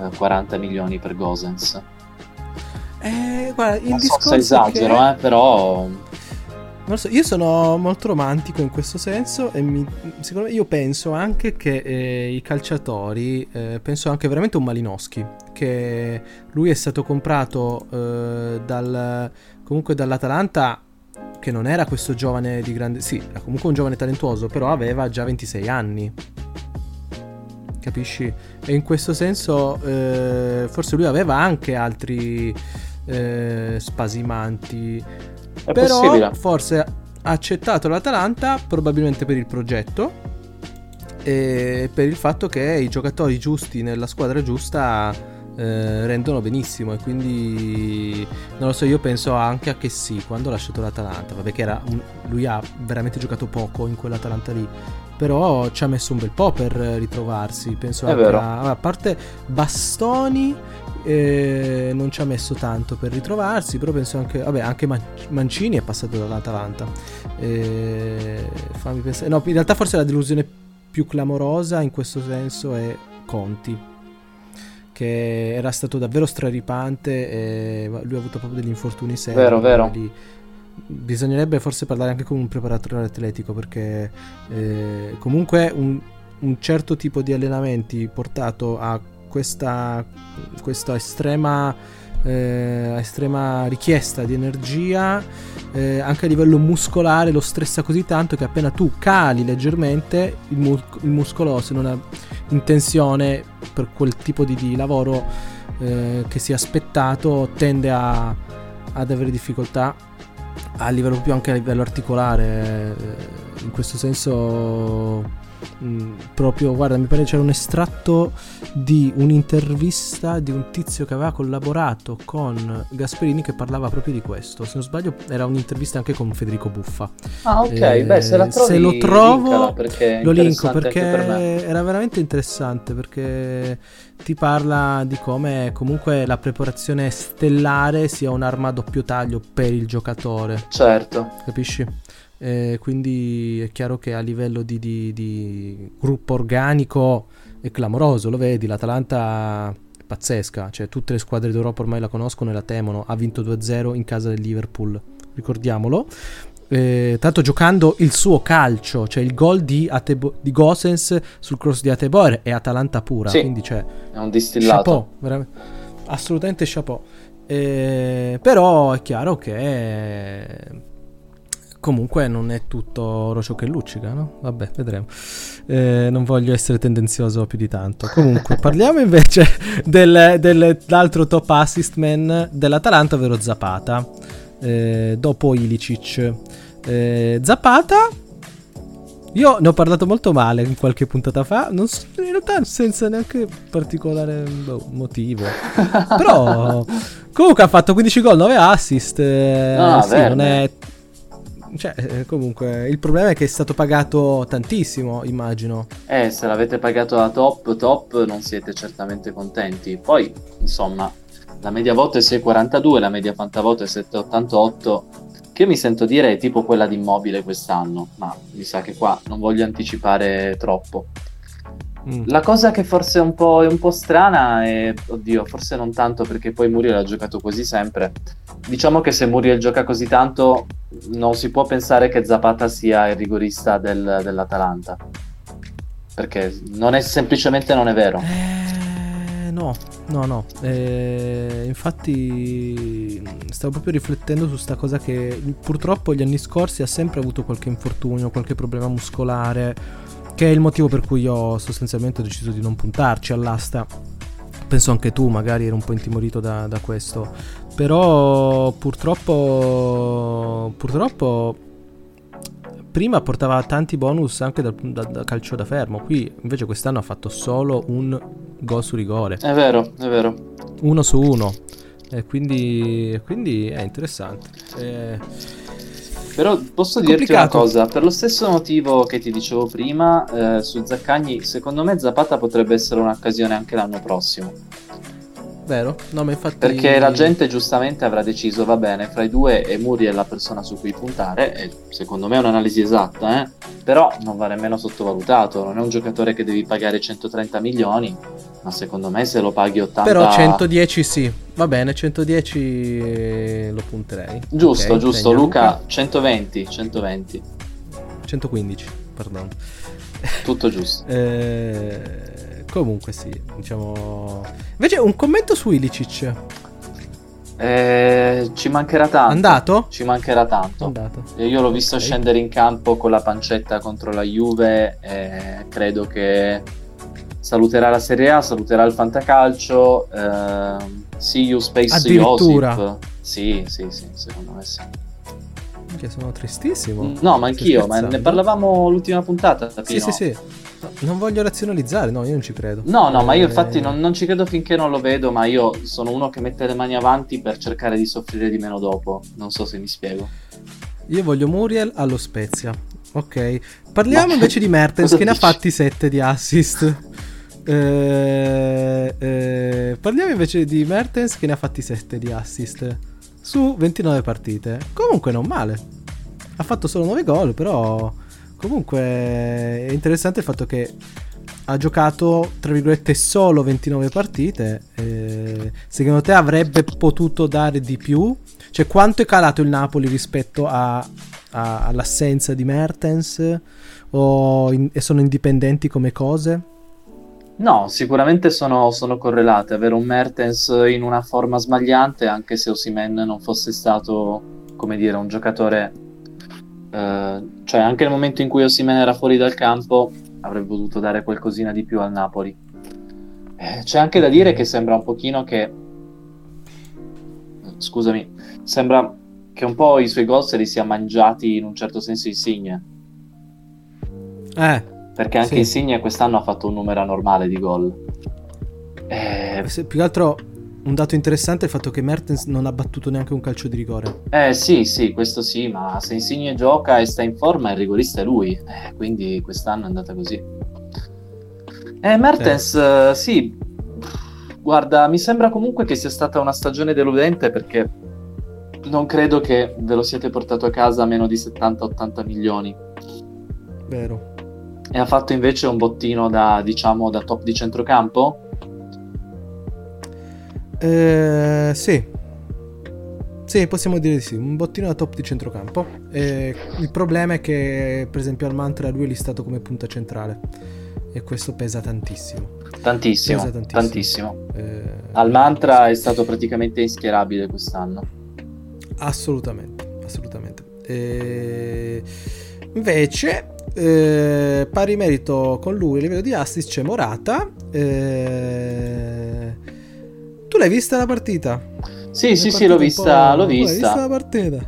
eh, 40 milioni per Gosens. Eh, guarda, non so se esagero, che... eh, però... Non so, io sono molto romantico in questo senso e mi, secondo me io penso anche che eh, i calciatori, eh, penso anche veramente a un Malinowski, che lui è stato comprato eh, dal, comunque dall'Atalanta che non era questo giovane di grande... Sì, era comunque un giovane talentuoso, però aveva già 26 anni. Capisci? E in questo senso eh, forse lui aveva anche altri eh, spasimanti è Però possibile. forse ha accettato l'Atalanta probabilmente per il progetto e per il fatto che i giocatori giusti nella squadra giusta eh, rendono benissimo e quindi non lo so io penso anche a che sì quando ha lasciato l'Atalanta vabbè che era un, lui ha veramente giocato poco in quell'Atalanta lì però ci ha messo un bel po' per ritrovarsi penso anche a, a parte Bastoni e non ci ha messo tanto per ritrovarsi, però penso anche, vabbè, anche Mancini è passato dall'Atalanta. E fammi pensare, no, in realtà forse la delusione più clamorosa in questo senso è Conti, che era stato davvero straripante e lui ha avuto proprio degli infortuni seri. Vero, vero. Bisognerebbe forse parlare anche con un preparatore atletico perché eh, comunque un, un certo tipo di allenamenti portato a questa, questa estrema, eh, estrema richiesta di energia eh, anche a livello muscolare lo stressa così tanto che appena tu cali leggermente il, mu- il muscolo se non ha intenzione per quel tipo di, di lavoro eh, che si è aspettato tende a, ad avere difficoltà a livello più anche a livello articolare. Eh, in questo senso Mm, proprio, guarda, mi pare c'era un estratto di un'intervista di un tizio che aveva collaborato con Gasperini che parlava proprio di questo. Se non sbaglio, era un'intervista anche con Federico Buffa. Ah, ok, eh, beh, se la trovi, se lo trovo, lo linko perché per era veramente interessante perché ti parla di come comunque la preparazione stellare sia un'arma a doppio taglio per il giocatore. Certo. Capisci? Eh, quindi è chiaro che a livello di, di, di, gruppo organico è clamoroso, lo vedi, l'Atalanta è pazzesca, cioè tutte le squadre d'Europa ormai la conoscono e la temono, ha vinto 2-0 in casa del Liverpool, ricordiamolo. Eh, tanto giocando il suo calcio, cioè il gol di, Atebo- di Gosens sul cross di Atebor è Atalanta pura, sì, quindi cioè, è un distillato. Chapeau, assolutamente chapeau. Eh, però è chiaro che comunque non è tutto rocio che luccica, no? Vabbè, vedremo. Eh, non voglio essere tendenzioso più di tanto. Comunque, parliamo invece del, del, dell'altro top assist man dell'Atalanta, ovvero Zapata. Eh, dopo Ilicic. Eh, Zapata io ne ho parlato molto male in qualche puntata fa, non so, in realtà senza neanche particolare boh, motivo. Però comunque ha fatto 15 gol, 9 assist. Eh, no, sì, non è cioè, eh, comunque, il problema è che è stato pagato tantissimo, immagino. Eh, se l'avete pagato a top, top, non siete certamente contenti. Poi, insomma, la media voto è 6,42, la media fantavoto è 7,88, che mi sento dire è tipo quella di immobile quest'anno, ma mi sa che qua non voglio anticipare troppo. Mm. La cosa che forse è un, po', è un po' strana è, oddio, forse non tanto perché poi Muriel ha giocato così sempre. Diciamo che se Muriel gioca così tanto, non si può pensare che Zapata sia il rigorista del, dell'Atalanta. Perché non è, semplicemente non è vero. Eh, no, no, no. Eh, infatti stavo proprio riflettendo su questa cosa che purtroppo gli anni scorsi ha sempre avuto qualche infortunio, qualche problema muscolare che è il motivo per cui io sostanzialmente ho deciso di non puntarci all'asta. Penso anche tu magari eri un po' intimorito da, da questo. Però purtroppo, purtroppo prima portava tanti bonus anche dal, da, da, calcio da fermo. Qui invece quest'anno ha fatto solo un gol su rigore. È vero, è vero. Uno su uno. E quindi, quindi è interessante. E però posso dirti Complicato. una cosa, per lo stesso motivo che ti dicevo prima, eh, su Zaccagni, secondo me Zapata potrebbe essere un'occasione anche l'anno prossimo. Vero? No, ma infatti... Perché la gente giustamente avrà deciso, va bene, fra i due e Muri è la persona su cui puntare, e secondo me è un'analisi esatta, eh? però non va nemmeno sottovalutato, non è un giocatore che devi pagare 130 milioni, Ma secondo me se lo paghi 80... Però 110 sì, va bene, 110 lo punterei. Giusto, okay, giusto, Luca, 120, 120. 115, perdono. Tutto giusto. eh, comunque sì, diciamo... Invece un commento su Ilicic. Eh, ci mancherà tanto. Andato? Ci mancherà tanto. Andato. Io l'ho visto okay. scendere in campo con la pancetta contro la Juve e credo che saluterà la Serie A, saluterà il fantacalcio. Eh, see you Space Addirittura. Josip. Sì, sì, sì, secondo me sì. Che sono tristissimo. No, ma anch'io, ma ne parlavamo l'ultima puntata. Sì, sì, sì. Non voglio razionalizzare, no, io non ci credo. No, no, eh... ma io eh, infatti non, non, ci credo finché non lo vedo, ma io sono uno che mette le mani avanti per cercare di soffrire di meno dopo. Non so se mi spiego. Io voglio Muriel allo Spezia. Ok. Parliamo ma... invece di Mertens che dici? ne ha fatti 7 di assist. Eh, eh, parliamo invece di Mertens che ne ha fatti 7 di assist su 29 partite. Comunque non male. Ha fatto solo 9 gol, però Comunque è interessante il fatto che ha giocato, tra virgolette, solo 29 partite. Eh, secondo te avrebbe potuto dare di più? Cioè, quanto è calato il Napoli rispetto a, a, all'assenza di Mertens? O in, sono indipendenti come cose? No, sicuramente sono, sono, correlate. Avere un Mertens in una forma sbagliante, anche se Osimen non fosse stato, come dire, un giocatore eh, cioè anche nel momento in cui Osimene era fuori dal campo avrebbe potuto dare qualcosina di più al Napoli. Eh, c'è anche da dire che sembra un pochino che scusami, sembra che un po' i suoi gol se li sia mangiati in un certo senso Insigne. Eh, perché anche sì. Insigne quest'anno ha fatto un numero anormale di gol. Eh, più che altro un dato interessante è il fatto che Mertens non ha battuto neanche un calcio di rigore. Eh sì, sì, questo sì, ma se Insigne gioca e sta in forma il rigorista è lui, eh, quindi quest'anno è andata così. Eh, Mertens, eh. sì, guarda, mi sembra comunque che sia stata una stagione deludente perché non credo che ve lo siate portato a casa a meno di 70-80 milioni. Vero. E ha fatto invece un bottino da, diciamo, da top di centrocampo? Eh, sì. Sì, possiamo dire di sì. Un bottino da top di centrocampo. Eh, il problema è che, per esempio, al Mantra lui è listato come punta centrale. E questo pesa tantissimo. Tantissimo. Pesa tantissimo. tantissimo. Eh, al Mantra è stato praticamente inschierabile quest'anno. Assolutamente. Assolutamente. Eh, invece, eh, pari merito con lui a livello di assist c'è Morata. Eh tu l'hai vista la partita? Sì, sì, sì, l'ho vista, l'ho vista. L'hai vista la partita?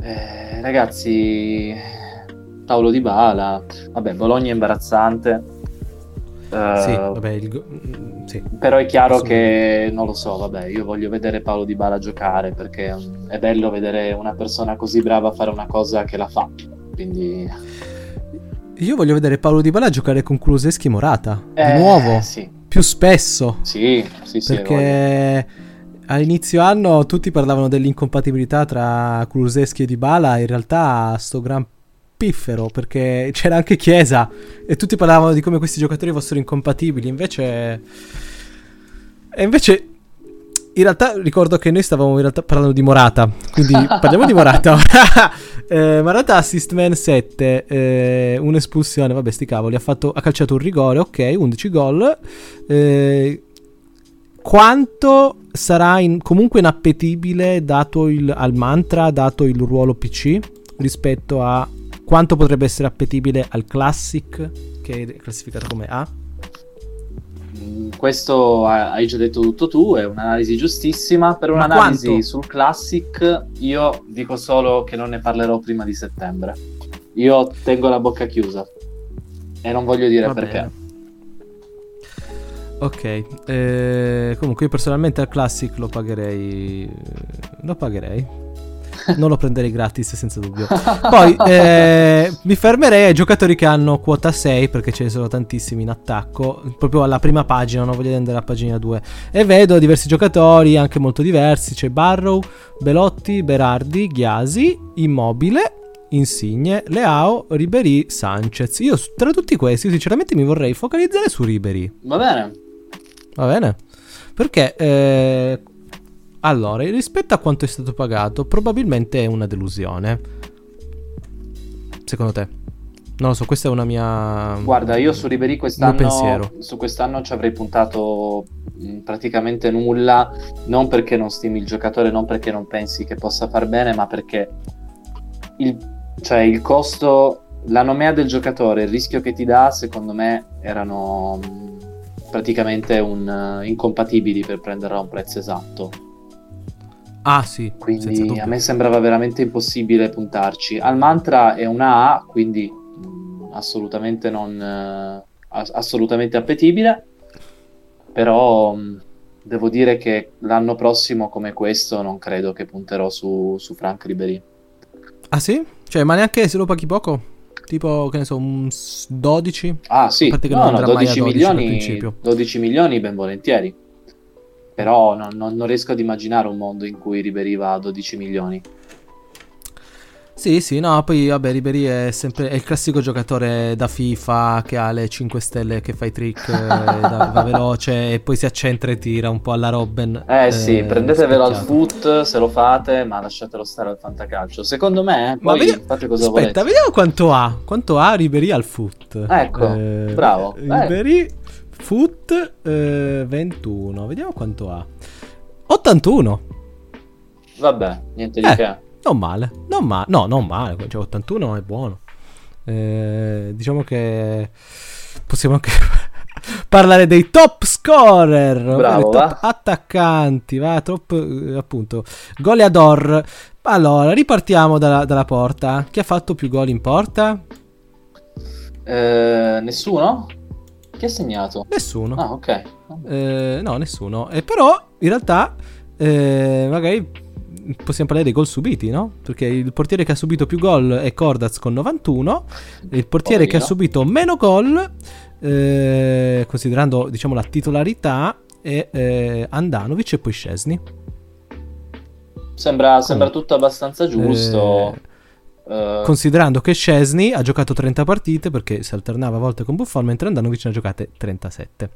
Eh, ragazzi, Paolo Di Bala, vabbè, Bologna è imbarazzante. Uh, sì, vabbè, il... Mm, sì, però è chiaro che non lo so, vabbè, io voglio vedere Paolo Di Bala giocare perché è bello vedere una persona così brava fare una cosa che la fa. Quindi io voglio vedere Paolo Di Bala giocare con Kuluseschi Morata eh, di nuovo. Sì più spesso. Sì, sì, sì. Perché all'inizio anno tutti parlavano dell'incompatibilità tra Kuluseschi e Dybala, in realtà sto gran piffero perché c'era anche Chiesa e tutti parlavano di come questi giocatori fossero incompatibili, invece e invece in realtà ricordo che noi stavamo in realtà parlando di Morata, quindi parliamo di Morata. Eh, Morata assist man 7, eh, un'espulsione, vabbè sti cavoli, ha, fatto, ha calciato un rigore, ok, 11 gol. Eh, quanto sarà in, comunque inappetibile dato il, al mantra, dato il ruolo PC, rispetto a quanto potrebbe essere appetibile al Classic, che è classificato come A? Questo hai già detto tutto tu, è un'analisi giustissima. Per un'analisi sul Classic io dico solo che non ne parlerò prima di settembre. Io tengo la bocca chiusa e non voglio dire Va perché. Bene. Ok, eh, comunque io personalmente al Classic lo pagherei. Lo pagherei non lo prenderei gratis senza dubbio. Poi eh, mi fermerei ai giocatori che hanno quota 6 perché ce ne sono tantissimi in attacco, proprio alla prima pagina, non voglio andare alla pagina 2. E vedo diversi giocatori anche molto diversi, c'è Barrow, Belotti, Berardi, Ghiasi, Immobile, Insigne, Leao, Ribery, Sanchez. Io tra tutti questi sinceramente mi vorrei focalizzare su Ribery. Va bene. Va bene? Perché eh, allora, rispetto a quanto è stato pagato, probabilmente è una delusione. Secondo te? Non lo so, questa è una mia. Guarda, io su Ribery quest'anno, su quest'anno ci avrei puntato praticamente nulla. Non perché non stimi il giocatore, non perché non pensi che possa far bene, ma perché il, cioè, il costo, la nomea del giocatore, il rischio che ti dà, secondo me, erano praticamente un, incompatibili per prenderlo a un prezzo esatto. Ah sì. Quindi a me sembrava veramente impossibile puntarci. Al mantra è una A, quindi mh, assolutamente non uh, assolutamente appetibile. Però mh, devo dire che l'anno prossimo come questo non credo che punterò su, su Frank Ribery. Ah sì? Cioè, ma neanche se lo paghi poco? Tipo, che ne so, un 12? Ah sì, no, no, 12, 12 milioni, 12 milioni ben volentieri però non, non, non, riesco ad immaginare un mondo in cui Ribery va a 12 milioni. Sì, sì, no, poi vabbè, Ribery è sempre è il classico giocatore da FIFA che ha le 5 stelle che fa i trick, eh, va veloce e poi si accentra e tira un po' alla Robben. Eh, eh sì, prendetevelo al foot se lo fate, ma lasciatelo stare al fantacalcio. Secondo me, poi vediamo, fate cosa aspetta, volete. vediamo quanto ha, quanto ha Ribery al foot. Ecco, eh, bravo. Ribery... Foot eh, 21. Vediamo quanto ha. 81. Vabbè, niente di eh, che. Non male. Non male. No, non male. Cioè, 81 è buono. Eh, diciamo che possiamo anche parlare dei top scorer, Bravo, top va. attaccanti, va, top, eh, appunto, goleador. Allora, ripartiamo dalla, dalla, porta. Chi ha fatto più gol in porta? Eh, nessuno? Chi ha segnato? Nessuno. Ah, ok. Eh, no, nessuno. E però, in realtà, eh, magari possiamo parlare dei gol subiti, no? Perché il portiere che ha subito più gol è Cordaz con 91, il portiere che ha subito meno gol, eh, considerando diciamo la titolarità, è eh, Andanovic e poi Scesni. Sembra, sembra tutto abbastanza giusto. Eh, Uh... Considerando che Scesni ha giocato 30 partite perché si alternava a volte con Buffon, mentre Andanovic ne ha giocate 37.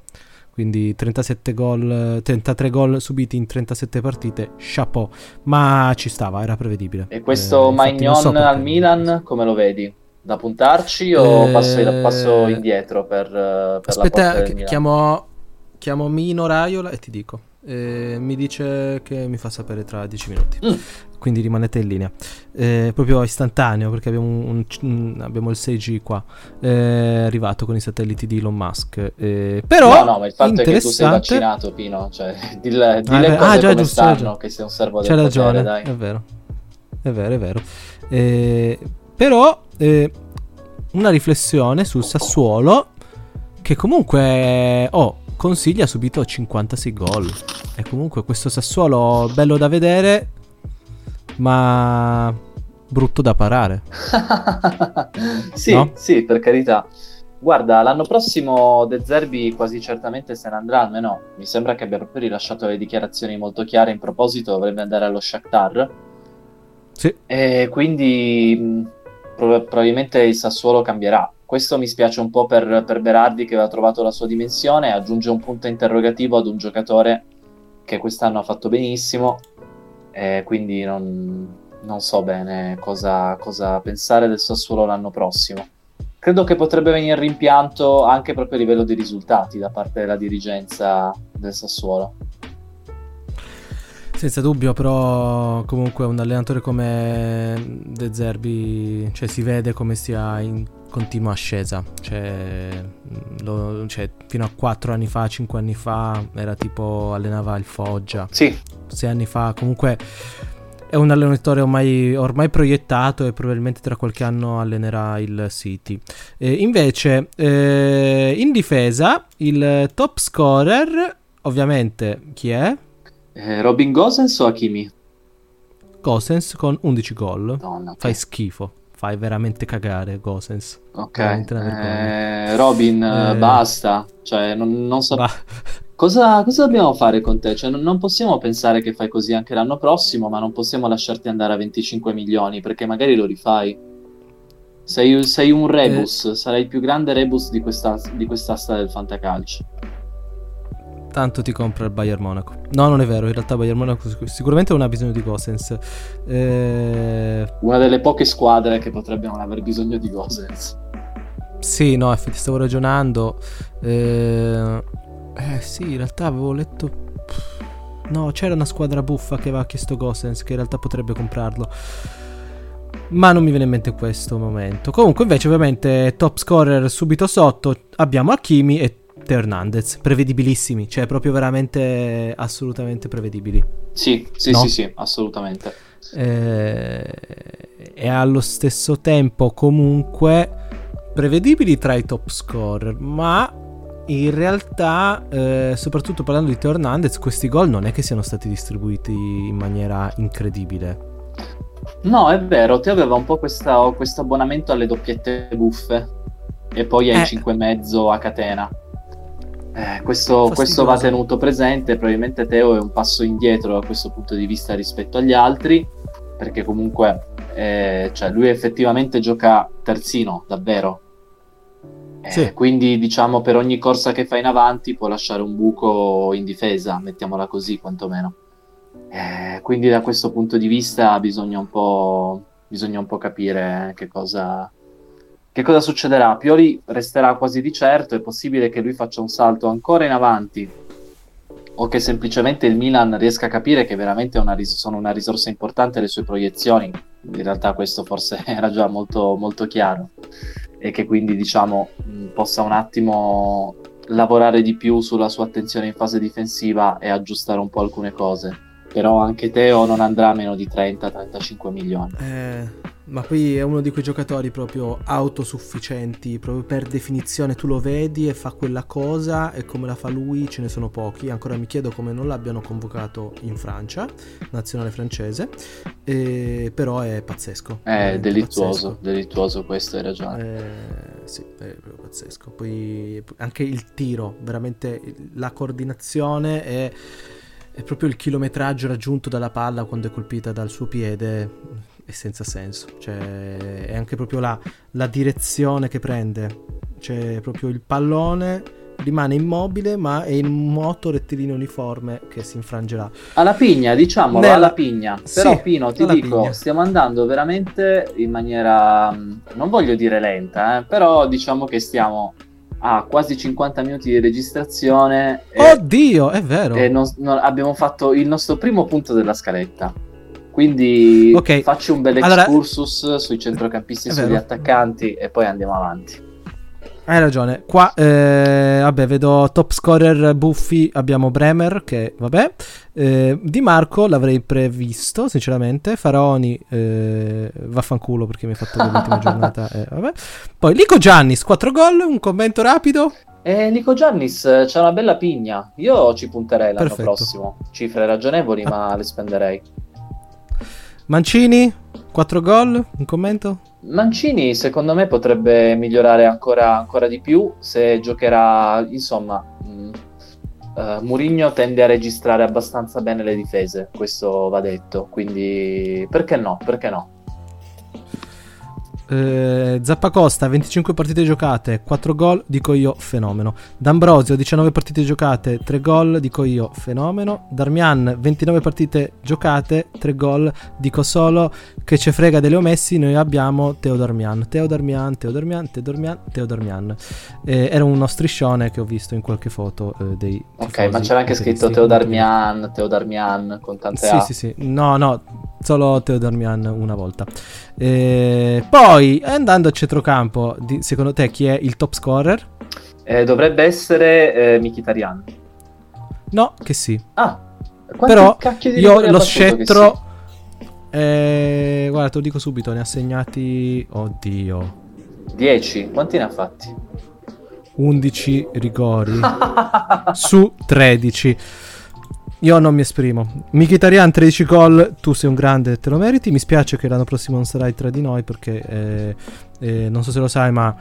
Quindi 37 gol, 33 gol subiti in 37 partite, chapeau. Ma ci stava, era prevedibile. E questo eh, Magnon so al Milan, come lo vedi? Da puntarci o eh... passo, passo, indietro per, per Aspetta, chiamo, chiamo Mino Raiola e ti dico. Eh, mi dice che mi fa sapere tra 10 minuti. Mm. Quindi rimanete in linea. Eh, proprio istantaneo perché abbiamo, un, un, abbiamo, il 6G qua. Eh, arrivato con i satelliti di Elon Musk. Eh, però. No, no, ma il fatto è che tu sei vaccinato, Pino. Cioè, dille, dille ah, ah, già, giusto, stanno, che sei un servo del C'è ragione, dai. È vero. È vero, è vero. Eh, però, eh, una riflessione sul Sassuolo. Che comunque. Oh, Consiglia ha subito 56 gol. E comunque questo Sassuolo bello da vedere, ma brutto da parare. sì, no? sì, per carità. Guarda, l'anno prossimo De Zerbi quasi certamente se ne andrà, almeno mi sembra che abbia proprio rilasciato le dichiarazioni molto chiare in proposito, dovrebbe andare allo Shakhtar. Sì. E quindi probabilmente il Sassuolo cambierà. Questo mi spiace un po' per, per Berardi che aveva trovato la sua dimensione, aggiunge un punto interrogativo ad un giocatore che quest'anno ha fatto benissimo, e quindi non, non so bene cosa, cosa, pensare del Sassuolo l'anno prossimo. Credo che potrebbe venire rimpianto anche proprio a livello di risultati da parte della dirigenza del Sassuolo. Senza dubbio, però comunque un allenatore come De Zerbi cioè, si vede come sia in continua ascesa. Cioè, lo, cioè, fino a 4 anni fa, 5 anni fa, era tipo allenava il Foggia. Sì. 6 anni fa, comunque è un allenatore ormai, ormai, proiettato e probabilmente tra qualche anno allenerà il City. Eh, invece, eh, in difesa, il top scorer, ovviamente, chi è? Eh, Robin Gosens o Hakimi? Gosens con 11 gol. Donna, Fai schifo. Fai veramente cagare Gosens. Ok. Eh, Robin, eh... basta. Cioè, non, non so... Ba- cosa, cosa, dobbiamo fare con te? Cioè, non, non, possiamo pensare che fai così anche l'anno prossimo, ma non possiamo lasciarti andare a 25 milioni, perché magari lo rifai. Sei, sei un rebus, eh... sarai il più grande rebus di, questa, di quest'asta del fantacalcio. Tanto ti compra il Bayern Monaco. No, non è vero, in realtà Bayern Monaco sicuramente non ha bisogno di Gosens. Eh... Una delle poche squadre che potrebbero aver bisogno di Gosens. Sì, no, effettivamente stavo ragionando. Eh... eh sì, in realtà avevo letto... No, c'era una squadra buffa che aveva chiesto Gosens che in realtà potrebbe comprarlo. Ma non mi viene in mente questo momento. Comunque, invece, ovviamente, top scorer subito sotto abbiamo Hakimi e Teo Hernandez. Prevedibilissimi, cioè proprio veramente assolutamente prevedibili. Sì, sì, no? sì, sì, assolutamente. Eh, e allo stesso tempo, comunque, prevedibili tra i top scorer, ma in realtà, eh, soprattutto parlando di Teo Hernandez, questi gol non è che siano stati distribuiti in maniera incredibile. No, è vero, te aveva un po' questo abbonamento alle doppiette buffe e poi ai eh. mezzo a catena. Eh, questo, questo, va tenuto presente, probabilmente Teo è un passo indietro da questo punto di vista rispetto agli altri, perché comunque eh, cioè lui effettivamente gioca terzino, davvero. Eh, sì. Quindi diciamo per ogni corsa che fa in avanti può lasciare un buco in difesa, mettiamola così quantomeno. Eh, quindi da questo punto di vista bisogna un po', bisogna un po capire che cosa, che cosa succederà. Pioli resterà quasi di certo, è possibile che lui faccia un salto ancora in avanti o che semplicemente il Milan riesca a capire che veramente una ris- sono una risorsa importante le sue proiezioni. In realtà questo forse era già molto, molto chiaro e che quindi diciamo possa un attimo lavorare di più sulla sua attenzione in fase difensiva e aggiustare un po' alcune cose però anche Teo non andrà a meno di 30-35 milioni. Eh, ma poi è uno di quei giocatori proprio autosufficienti, proprio per definizione tu lo vedi e fa quella cosa e come la fa lui ce ne sono pochi, ancora mi chiedo come non l'abbiano convocato in Francia, nazionale francese, eh, però è pazzesco. È delittuoso, pazzesco. delittuoso questo, hai ragione. Eh, sì, è proprio pazzesco. Poi anche il tiro, veramente la coordinazione è è proprio il chilometraggio raggiunto dalla palla quando è colpita dal suo piede è senza senso. Cioè, è anche proprio la, la direzione che prende. Cioè, proprio il pallone rimane immobile, ma è in un moto rettilineo uniforme che si infrangerà. Alla pigna, diciamolo, Nella... alla pigna. Però, sì, Pino, ti dico, pigna. stiamo andando veramente in maniera, non voglio dire lenta, eh, però diciamo che stiamo ha quasi 50 minuti di registrazione. Oddio, è vero. E non, non, abbiamo fatto il nostro primo punto della scaletta. Quindi okay. faccio un bel excursus allora, sui centrocampisti e sugli attaccanti e poi andiamo avanti. Hai ragione. Qua, eh, vabbè, vedo top scorer buffi. Abbiamo Bremer, che vabbè. Eh, di Marco l'avrei previsto, sinceramente. Faraoni, eh, vaffanculo perché mi ha fatto l'ultima giornata. Eh, vabbè. Poi Lico Giannis, 4 gol. Un commento rapido. Eh, Nico Giannis eh, c'è una bella pigna. Io ci punterei l'anno Perfetto. prossimo. Cifre ragionevoli, ah. ma le spenderei. Mancini, 4 gol. Un commento? Mancini secondo me potrebbe migliorare ancora, ancora di più se giocherà, insomma, mh, uh, Murigno tende a registrare abbastanza bene le difese, questo va detto, quindi perché no, perché no? Eh, Zappacosta 25 partite giocate, 4 gol, dico io fenomeno. D'Ambrosio 19 partite giocate, 3 gol, dico io fenomeno. Darmian 29 partite giocate, 3 gol, dico solo che ce frega delle omessi, noi abbiamo Teo Darmian. Teo Darmian, Teo Darmian, Teo Darmian, Teo Darmian. Eh, era uno striscione che ho visto in qualche foto eh, dei Ok, ma c'era anche scritto Teo Darmian, Teo Darmian con tante Sì, A. sì, sì. No, no, solo Teo Darmian una volta. Eh, poi, andando a centrocampo, di, secondo te chi è il top scorer? Eh, dovrebbe essere eh, Mkhitaryan. No, che sì. Ah, però io lo scettro... Eh, guarda, te lo dico subito, ne ha segnati... Oddio. 10, quanti ne ha fatti? 11 rigori su 13. Io non mi esprimo. Mkhitaryan 13 gol, tu sei un grande, te lo meriti. Mi spiace che l'anno prossimo non sarai tra di noi perché eh, eh, non so se lo sai, ma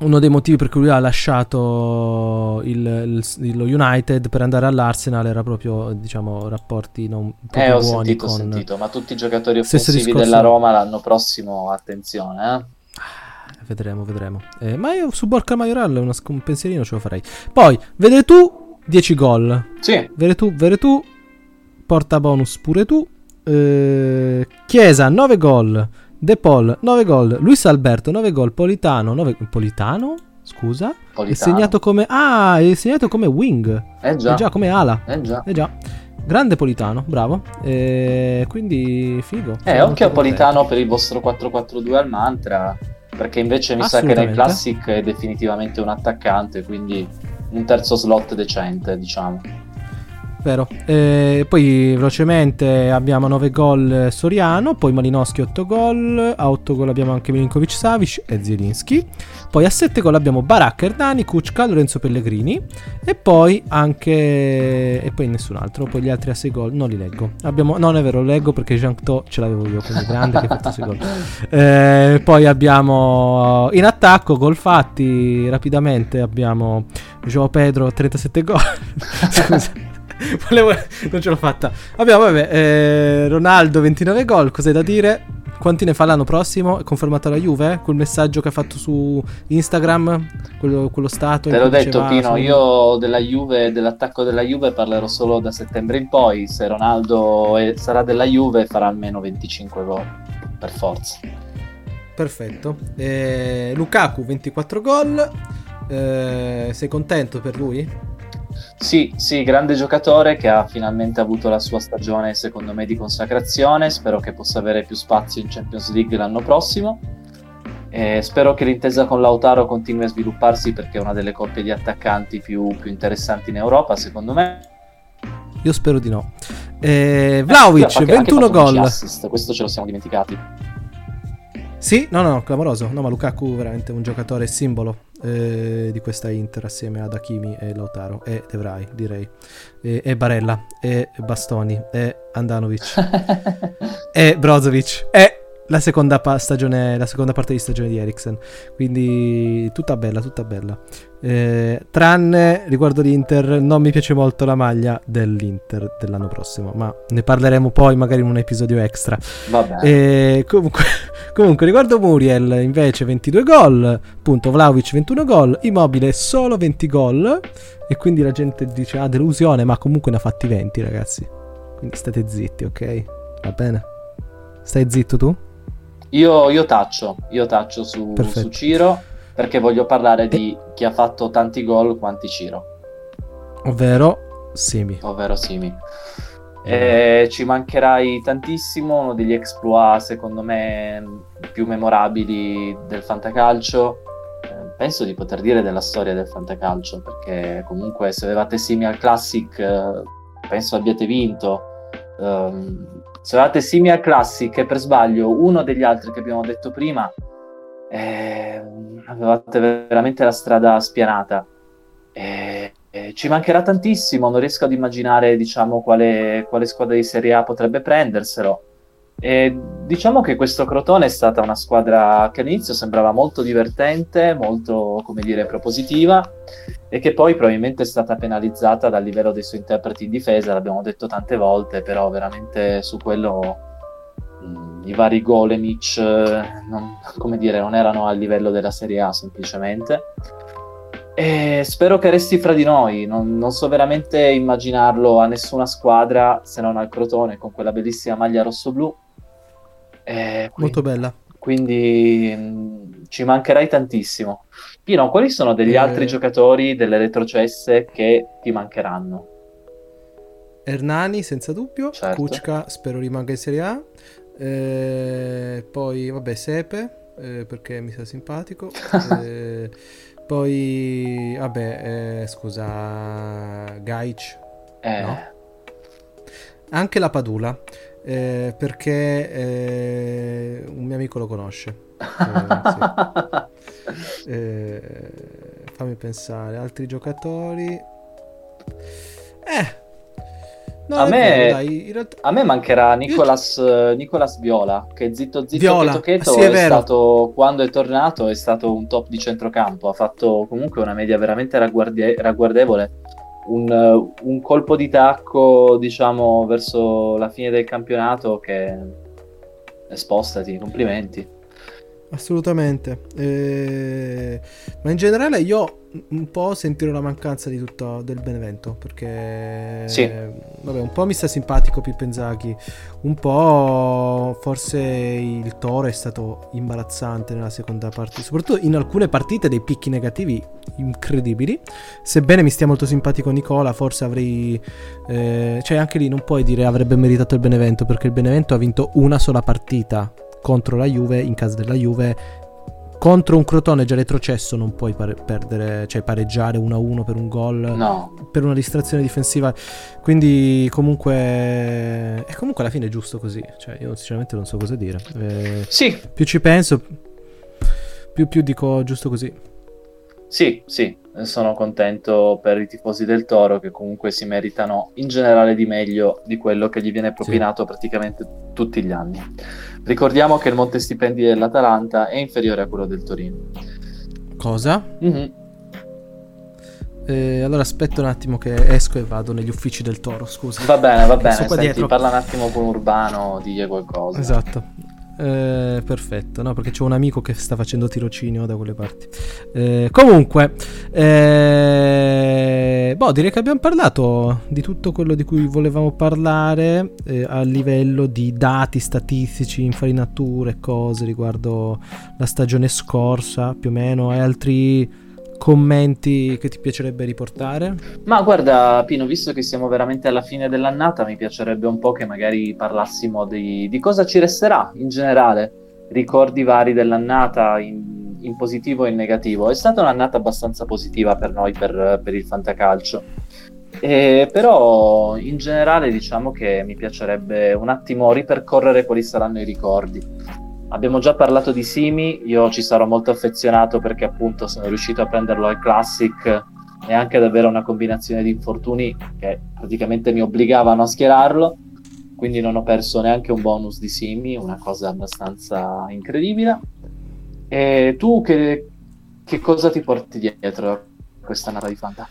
uno dei motivi per cui lui ha lasciato il, il, lo United per andare all'Arsenal era proprio, diciamo, rapporti non proprio eh, ho buoni sentito, con... ho sentito, ma tutti i giocatori offensivi discorso... della Roma l'anno prossimo, attenzione, eh. Vedremo, vedremo. Eh, ma io su Borca Majoral un pensierino ce lo farei. Poi, vedere tu 10 gol. Sì. Veretù, Veretù, porta bonus pure tu. Eh, Chiesa 9 gol. De Paul 9 gol. Luis Alberto 9 gol. Politano 9 Politano? Scusa. Politano. È segnato come Ah, è segnato come wing. Eh già. È già come ala. Eh già. Eh già. Grande Politano, bravo. Eh, quindi figo. Eh, occhio a Politano per il vostro 4-4-2 al mantra. Perché invece mi sa che nel Classic è definitivamente un attaccante, quindi un terzo slot decente, diciamo vero. E poi velocemente abbiamo 9 gol Soriano, poi Malinowski 8 gol, a 8 gol abbiamo anche Milinkovic Savic e Zielinski. Poi a 7 gol abbiamo Barak Erdani, Kuczka, Lorenzo Pellegrini e poi anche e poi nessun altro, poi gli altri a 6 gol non li leggo. Abbiamo non è vero, leggo perché Jean To ce l'avevo io, quindi grande che ha fatto 6 gol. Eh, poi abbiamo in attacco gol fatti rapidamente abbiamo Joao Pedro 37 gol. Scusa. Volevo... non ce l'ho fatta. Abbiamo, vabbè, eh, Ronaldo 29 gol, cos'hai da dire? Quanti ne fa l'anno prossimo? È confermato la Juve? Quel messaggio che ha fatto su Instagram? Quello, quello stato? Te l'ho detto Pino, su... io della Juve, dell'attacco della Juve parlerò solo da settembre in poi. Se Ronaldo è, sarà della Juve farà almeno 25 gol, per forza. Perfetto. Eh, Lukaku 24 gol. Eh, sei contento per lui? Sì, sì, grande giocatore che ha finalmente avuto la sua stagione, secondo me, di consacrazione. Spero che possa avere più spazio in Champions League l'anno prossimo. E spero che l'intesa con Lautaro continui a svilupparsi perché è una delle coppie di attaccanti più, più interessanti in Europa, secondo me. Io spero di no. Eh, Vlaovic, eh, 21 gol. Assist, questo ce lo siamo dimenticati. Sì, no, no, clamoroso. No, ma Lukaku è veramente un giocatore simbolo eh, di questa Inter assieme ad Hakimi e Lautaro e Devrai, direi. E, e Barella, e Bastoni, e Andanovic, e Brozovic, e la seconda, pa- stagione, la seconda parte di stagione di Eriksen. Quindi tutta bella, tutta bella. Eh, tranne riguardo l'Inter, non mi piace molto la maglia dell'Inter dell'anno prossimo, ma ne parleremo poi magari in un episodio extra. Vabbè. Eh, comunque, comunque, riguardo Muriel, invece 22 gol, punto Vlaovic 21 gol, Immobile solo 20 gol. E quindi la gente dice, ah, delusione, ma comunque ne ha fatti 20, ragazzi. Quindi state zitti, ok? Va bene? Stai zitto tu? Io, io taccio, io taccio su, su, Ciro perché voglio parlare di chi ha fatto tanti gol quanti Ciro. Ovvero Simi. Ovvero Simi. E ci mancherai tantissimo, uno degli exploit secondo me più memorabili del fantacalcio. Eh, penso di poter dire della storia del fantacalcio perché comunque se avevate Simi al Classic eh, penso abbiate vinto. Um, se avevate Simia Classic e per sbaglio uno degli altri che abbiamo detto prima, eh, avevate veramente la strada spianata. Eh, eh, ci mancherà tantissimo, non riesco ad immaginare diciamo, quale, quale squadra di Serie A potrebbe prenderselo. E diciamo che questo Crotone è stata una squadra che all'inizio sembrava molto divertente, molto, come dire, propositiva e che poi probabilmente è stata penalizzata dal livello dei suoi interpreti in difesa, l'abbiamo detto tante volte, però veramente su quello mm, i vari Golemic, non, come dire, non erano al livello della Serie A semplicemente. E spero che resti fra di noi, non, non, so veramente immaginarlo a nessuna squadra se non al Crotone con quella bellissima maglia rosso-blu eh, Molto bella. Quindi mh, mm, ci mancherai tantissimo. Pino, quali sono degli eh... altri giocatori delle retrocesse che ti mancheranno? Hernani, senza dubbio. Certo. Kuczka, spero rimanga in Serie A. Eh, poi, vabbè, Sepe, eh, perché mi sa simpatico. Eh, poi, vabbè, eh, scusa, Gaic. No? Anche la Padula eh, perché eh, un mio amico lo conosce. Eh, sì. Eh, fammi pensare, altri giocatori. Eh. No, a, me, vero, dai, realtà... a me mancherà Nicolas, Io... Nicolas Viola, che zitto zitto Viola. Cheto, cheto sì, è, è stato, quando è tornato, è stato un top di centrocampo. Ha fatto comunque una media veramente ragguardie- ragguardevole un, un, colpo di tacco, diciamo, verso la fine del campionato che spostati, complimenti. Assolutamente. Eh, ma in generale io un po' sentire la mancanza di tutto del Benevento perché sì. vabbè, un po' mi sta simpatico Pippenzaghi, un po' forse il Toro è stato imbarazzante nella seconda parte, soprattutto in alcune partite dei picchi negativi incredibili. Sebbene mi stia molto simpatico Nicola, forse avrei eh, cioè anche lì non puoi dire avrebbe meritato il Benevento perché il Benevento ha vinto una sola partita contro la Juve in casa della Juve contro un Crotone già retrocesso non puoi pare- perdere, cioè pareggiare 1-1 per un gol no. per una distrazione difensiva. Quindi comunque e comunque alla fine è giusto così, cioè io sinceramente non so cosa dire. Eh, sì. Più ci penso più, più dico giusto così. Sì, sì, sono contento per i tifosi del Toro che comunque si meritano in generale di meglio di quello che gli viene propinato sì. praticamente tutti gli anni. Ricordiamo che il monte stipendi dell'Atalanta è inferiore a quello del Torino. Cosa? Mm-hmm. Eh, allora aspetta un attimo che esco e vado negli uffici del Toro, scusa. Va bene, va bene, senti, parla un attimo con Urbano, digli qualcosa. Esatto. Eh, perfetto, no, perché c'è un amico che sta facendo tirocinio da quelle parti. Eh, comunque, eh, boh, direi che abbiamo parlato di tutto quello di cui volevamo parlare eh, a livello di dati statistici, infarinature, cose riguardo la stagione scorsa, più o meno, e altri commenti che ti piacerebbe riportare? Ma guarda, Pino, visto che siamo veramente alla fine dell'annata, mi piacerebbe un po' che magari parlassimo di, di cosa ci resterà in generale, ricordi vari dell'annata in, in, positivo e in negativo. È stata un'annata abbastanza positiva per noi, per, per il fantacalcio. E, però in generale diciamo che mi piacerebbe un attimo ripercorrere quali saranno i ricordi Abbiamo già parlato di Simi, io ci sarò molto affezionato perché appunto sono riuscito a prenderlo al Classic e anche ad avere una combinazione di infortuni che praticamente mi obbligavano a schierarlo, quindi non ho perso neanche un bonus di Simi, una cosa abbastanza incredibile. E tu che, che cosa ti porti dietro questa nata di Fanta?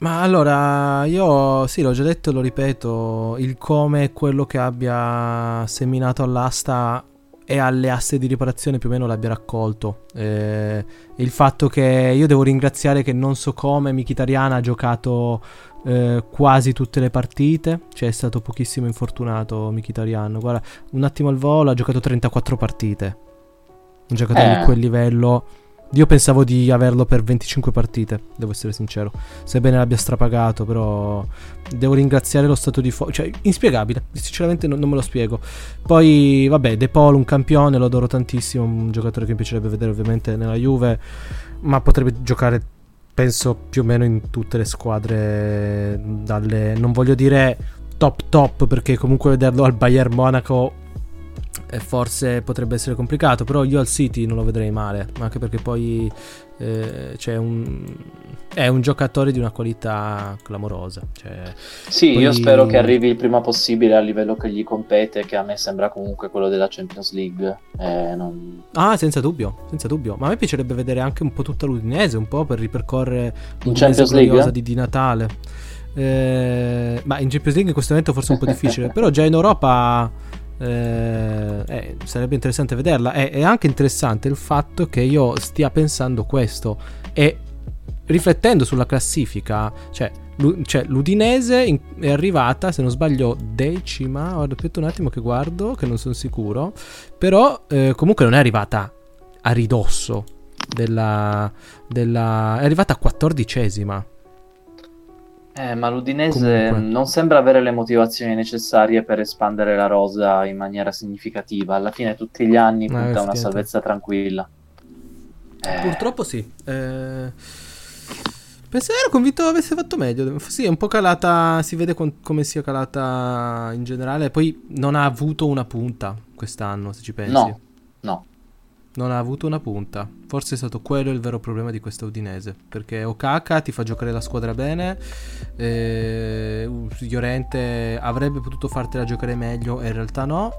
Ma allora, io sì, l'ho già detto e lo ripeto, il come è quello che abbia seminato all'asta e alle aste di riparazione più o meno l'abbia raccolto. Eh, il fatto che io devo ringraziare che non so come Mkhitaryan ha giocato eh, quasi tutte le partite, cioè è stato pochissimo infortunato Mkhitaryan. Guarda, un attimo al volo ha giocato 34 partite. Un giocatore eh. di quel livello io pensavo di averlo per 25 partite, devo essere sincero. Sebbene l'abbia strapagato, però devo ringraziare lo stato di forza. Cioè, inspiegabile, sinceramente non, non, me lo spiego. Poi, vabbè, De Paul, un campione, lo adoro tantissimo, un giocatore che mi piacerebbe vedere ovviamente nella Juve, ma potrebbe giocare, penso, più o meno in tutte le squadre dalle... Non voglio dire top top, perché comunque vederlo al Bayern Monaco e forse potrebbe essere complicato, però io al City non lo vedrei male, anche perché poi eh, c'è un, è un giocatore di una qualità clamorosa. Cioè, sì, poi... io spero che arrivi il prima possibile a livello che gli compete, che a me sembra comunque quello della Champions League. Eh, non... Ah, senza dubbio, senza dubbio. Ma a me piacerebbe vedere anche un po' tutta l'Udinese, un po' per ripercorrere in Champions League di, di Natale. Eh, ma in Champions League in questo momento forse è un po' difficile, però già in Europa eh, eh, sarebbe interessante vederla. È, è, anche interessante il fatto che io stia pensando questo e riflettendo sulla classifica, cioè, l'u- cioè l'Udinese in- è arrivata, se non sbaglio, decima. Guarda, aspetta un attimo che guardo, che non sono sicuro. Però eh, comunque non è arrivata a ridosso della, della... è arrivata a quattordicesima. Eh, ma l'Udinese Comunque. non sembra avere le motivazioni necessarie per espandere la rosa in maniera significativa. Alla fine tutti gli anni punta una salvezza tranquilla. Eh. Purtroppo sì. Eh... Pensavo ero convinto avesse fatto meglio. Sì, è un po' calata. Si vede con, come sia calata in generale. Poi non ha avuto una punta quest'anno, se ci pensi. No, no non ha avuto una punta. Forse è stato quello il vero problema di questa Udinese. Perché Okaka ti fa giocare la squadra bene. Eh, Llorente avrebbe potuto fartela giocare meglio e in realtà no.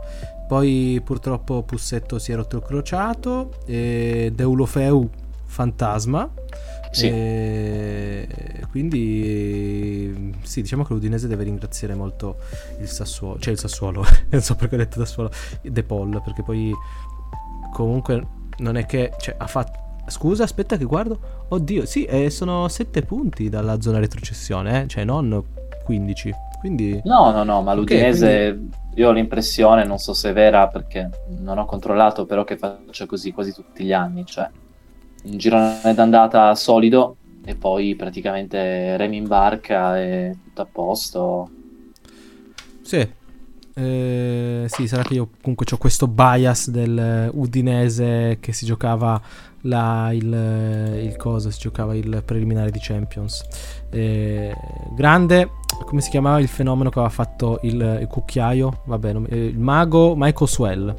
Poi purtroppo Pussetto si è rotto il crociato. E Deulofeu fantasma. Sì. E quindi sì, diciamo che l'Udinese deve ringraziare molto il Sassuolo, cioè il Sassuolo, non so perché ho detto Sassuolo, De Paul, perché poi comunque non è che cioè, ha fatto Scusa, aspetta che guardo. Oddio, sì, eh, sono 7 punti dalla zona retrocessione, eh? cioè non 15. Quindi... No, no, no, ma l'Udinese, quindi... io ho l'impressione, non so se è vera perché non ho controllato, però che faccia così quasi tutti gli anni, cioè un girone d'andata solido e poi praticamente remi in barca e tutto a posto. Sì, eh, sì, sarà che io comunque ho questo bias del Udinese che si giocava la, il, il cosa, si giocava il preliminare di Champions. Eh, grande, come si chiamava il fenomeno che aveva fatto il, il cucchiaio? Vabbè, non, eh, il mago Michael Swell.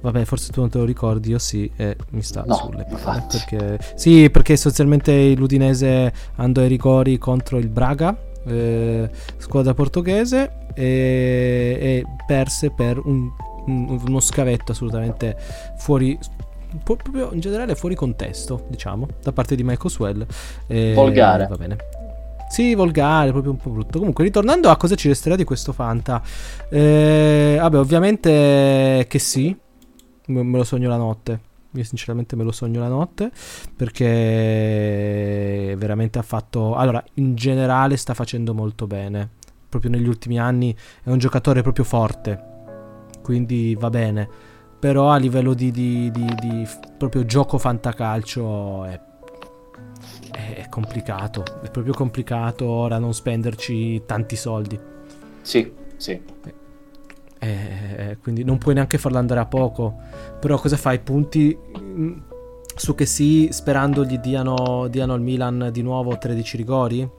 Vabbè, forse tu non te lo ricordi, io sì, eh, mi sta no, sulle palle. Perché, sì, perché sostanzialmente l'Udinese andò ai rigori contro il Braga, eh, squadra portoghese, e, e perse per un, un, uno scavetto assolutamente fuori proprio in generale fuori contesto, diciamo, da parte di Michael Swell. Eh, volgare. Va bene. Sì, volgare, proprio un po' brutto. Comunque, ritornando a cosa ci resterà di questo Fanta. Eh, vabbè, ovviamente che sì, me lo sogno la notte. Io sinceramente me lo sogno la notte perché veramente ha fatto... Allora, in generale sta facendo molto bene. Proprio negli ultimi anni è un giocatore proprio forte. Quindi va bene però a livello di, di, di, di proprio gioco fantacalcio è, è, complicato, è proprio complicato ora non spenderci tanti soldi. Sì, sì. Eh, quindi non puoi neanche farlo andare a poco, però cosa fai? Punti mm, su che sì, sperando gli diano, diano al Milan di nuovo 13 rigori?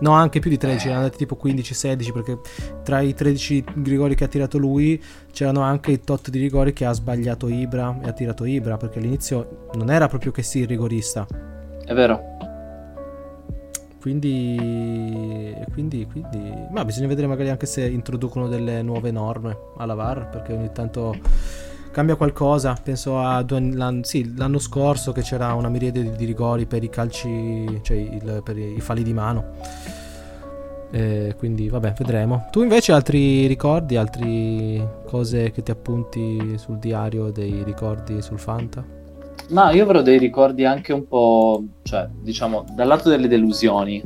No, anche più di 13, erano andati tipo 15-16 perché tra i 13 rigori che ha tirato lui c'erano anche i tot di rigori che ha sbagliato Ibra e ha tirato Ibra perché all'inizio non era proprio che sì il rigorista. È vero. Quindi, quindi, quindi, ma bisogna vedere magari anche se introducono delle nuove norme alla VAR perché ogni tanto cambia qualcosa. Penso a l'anno, sì, l'anno scorso che c'era una miriade di, di rigori per i calci, cioè il, per i, falli di mano. Eh, quindi vabbè, vedremo. Tu invece altri ricordi, altre cose che ti appunti sul diario dei ricordi sul Fanta? Ma io avrò dei ricordi anche un po', cioè, diciamo, dal lato delle delusioni.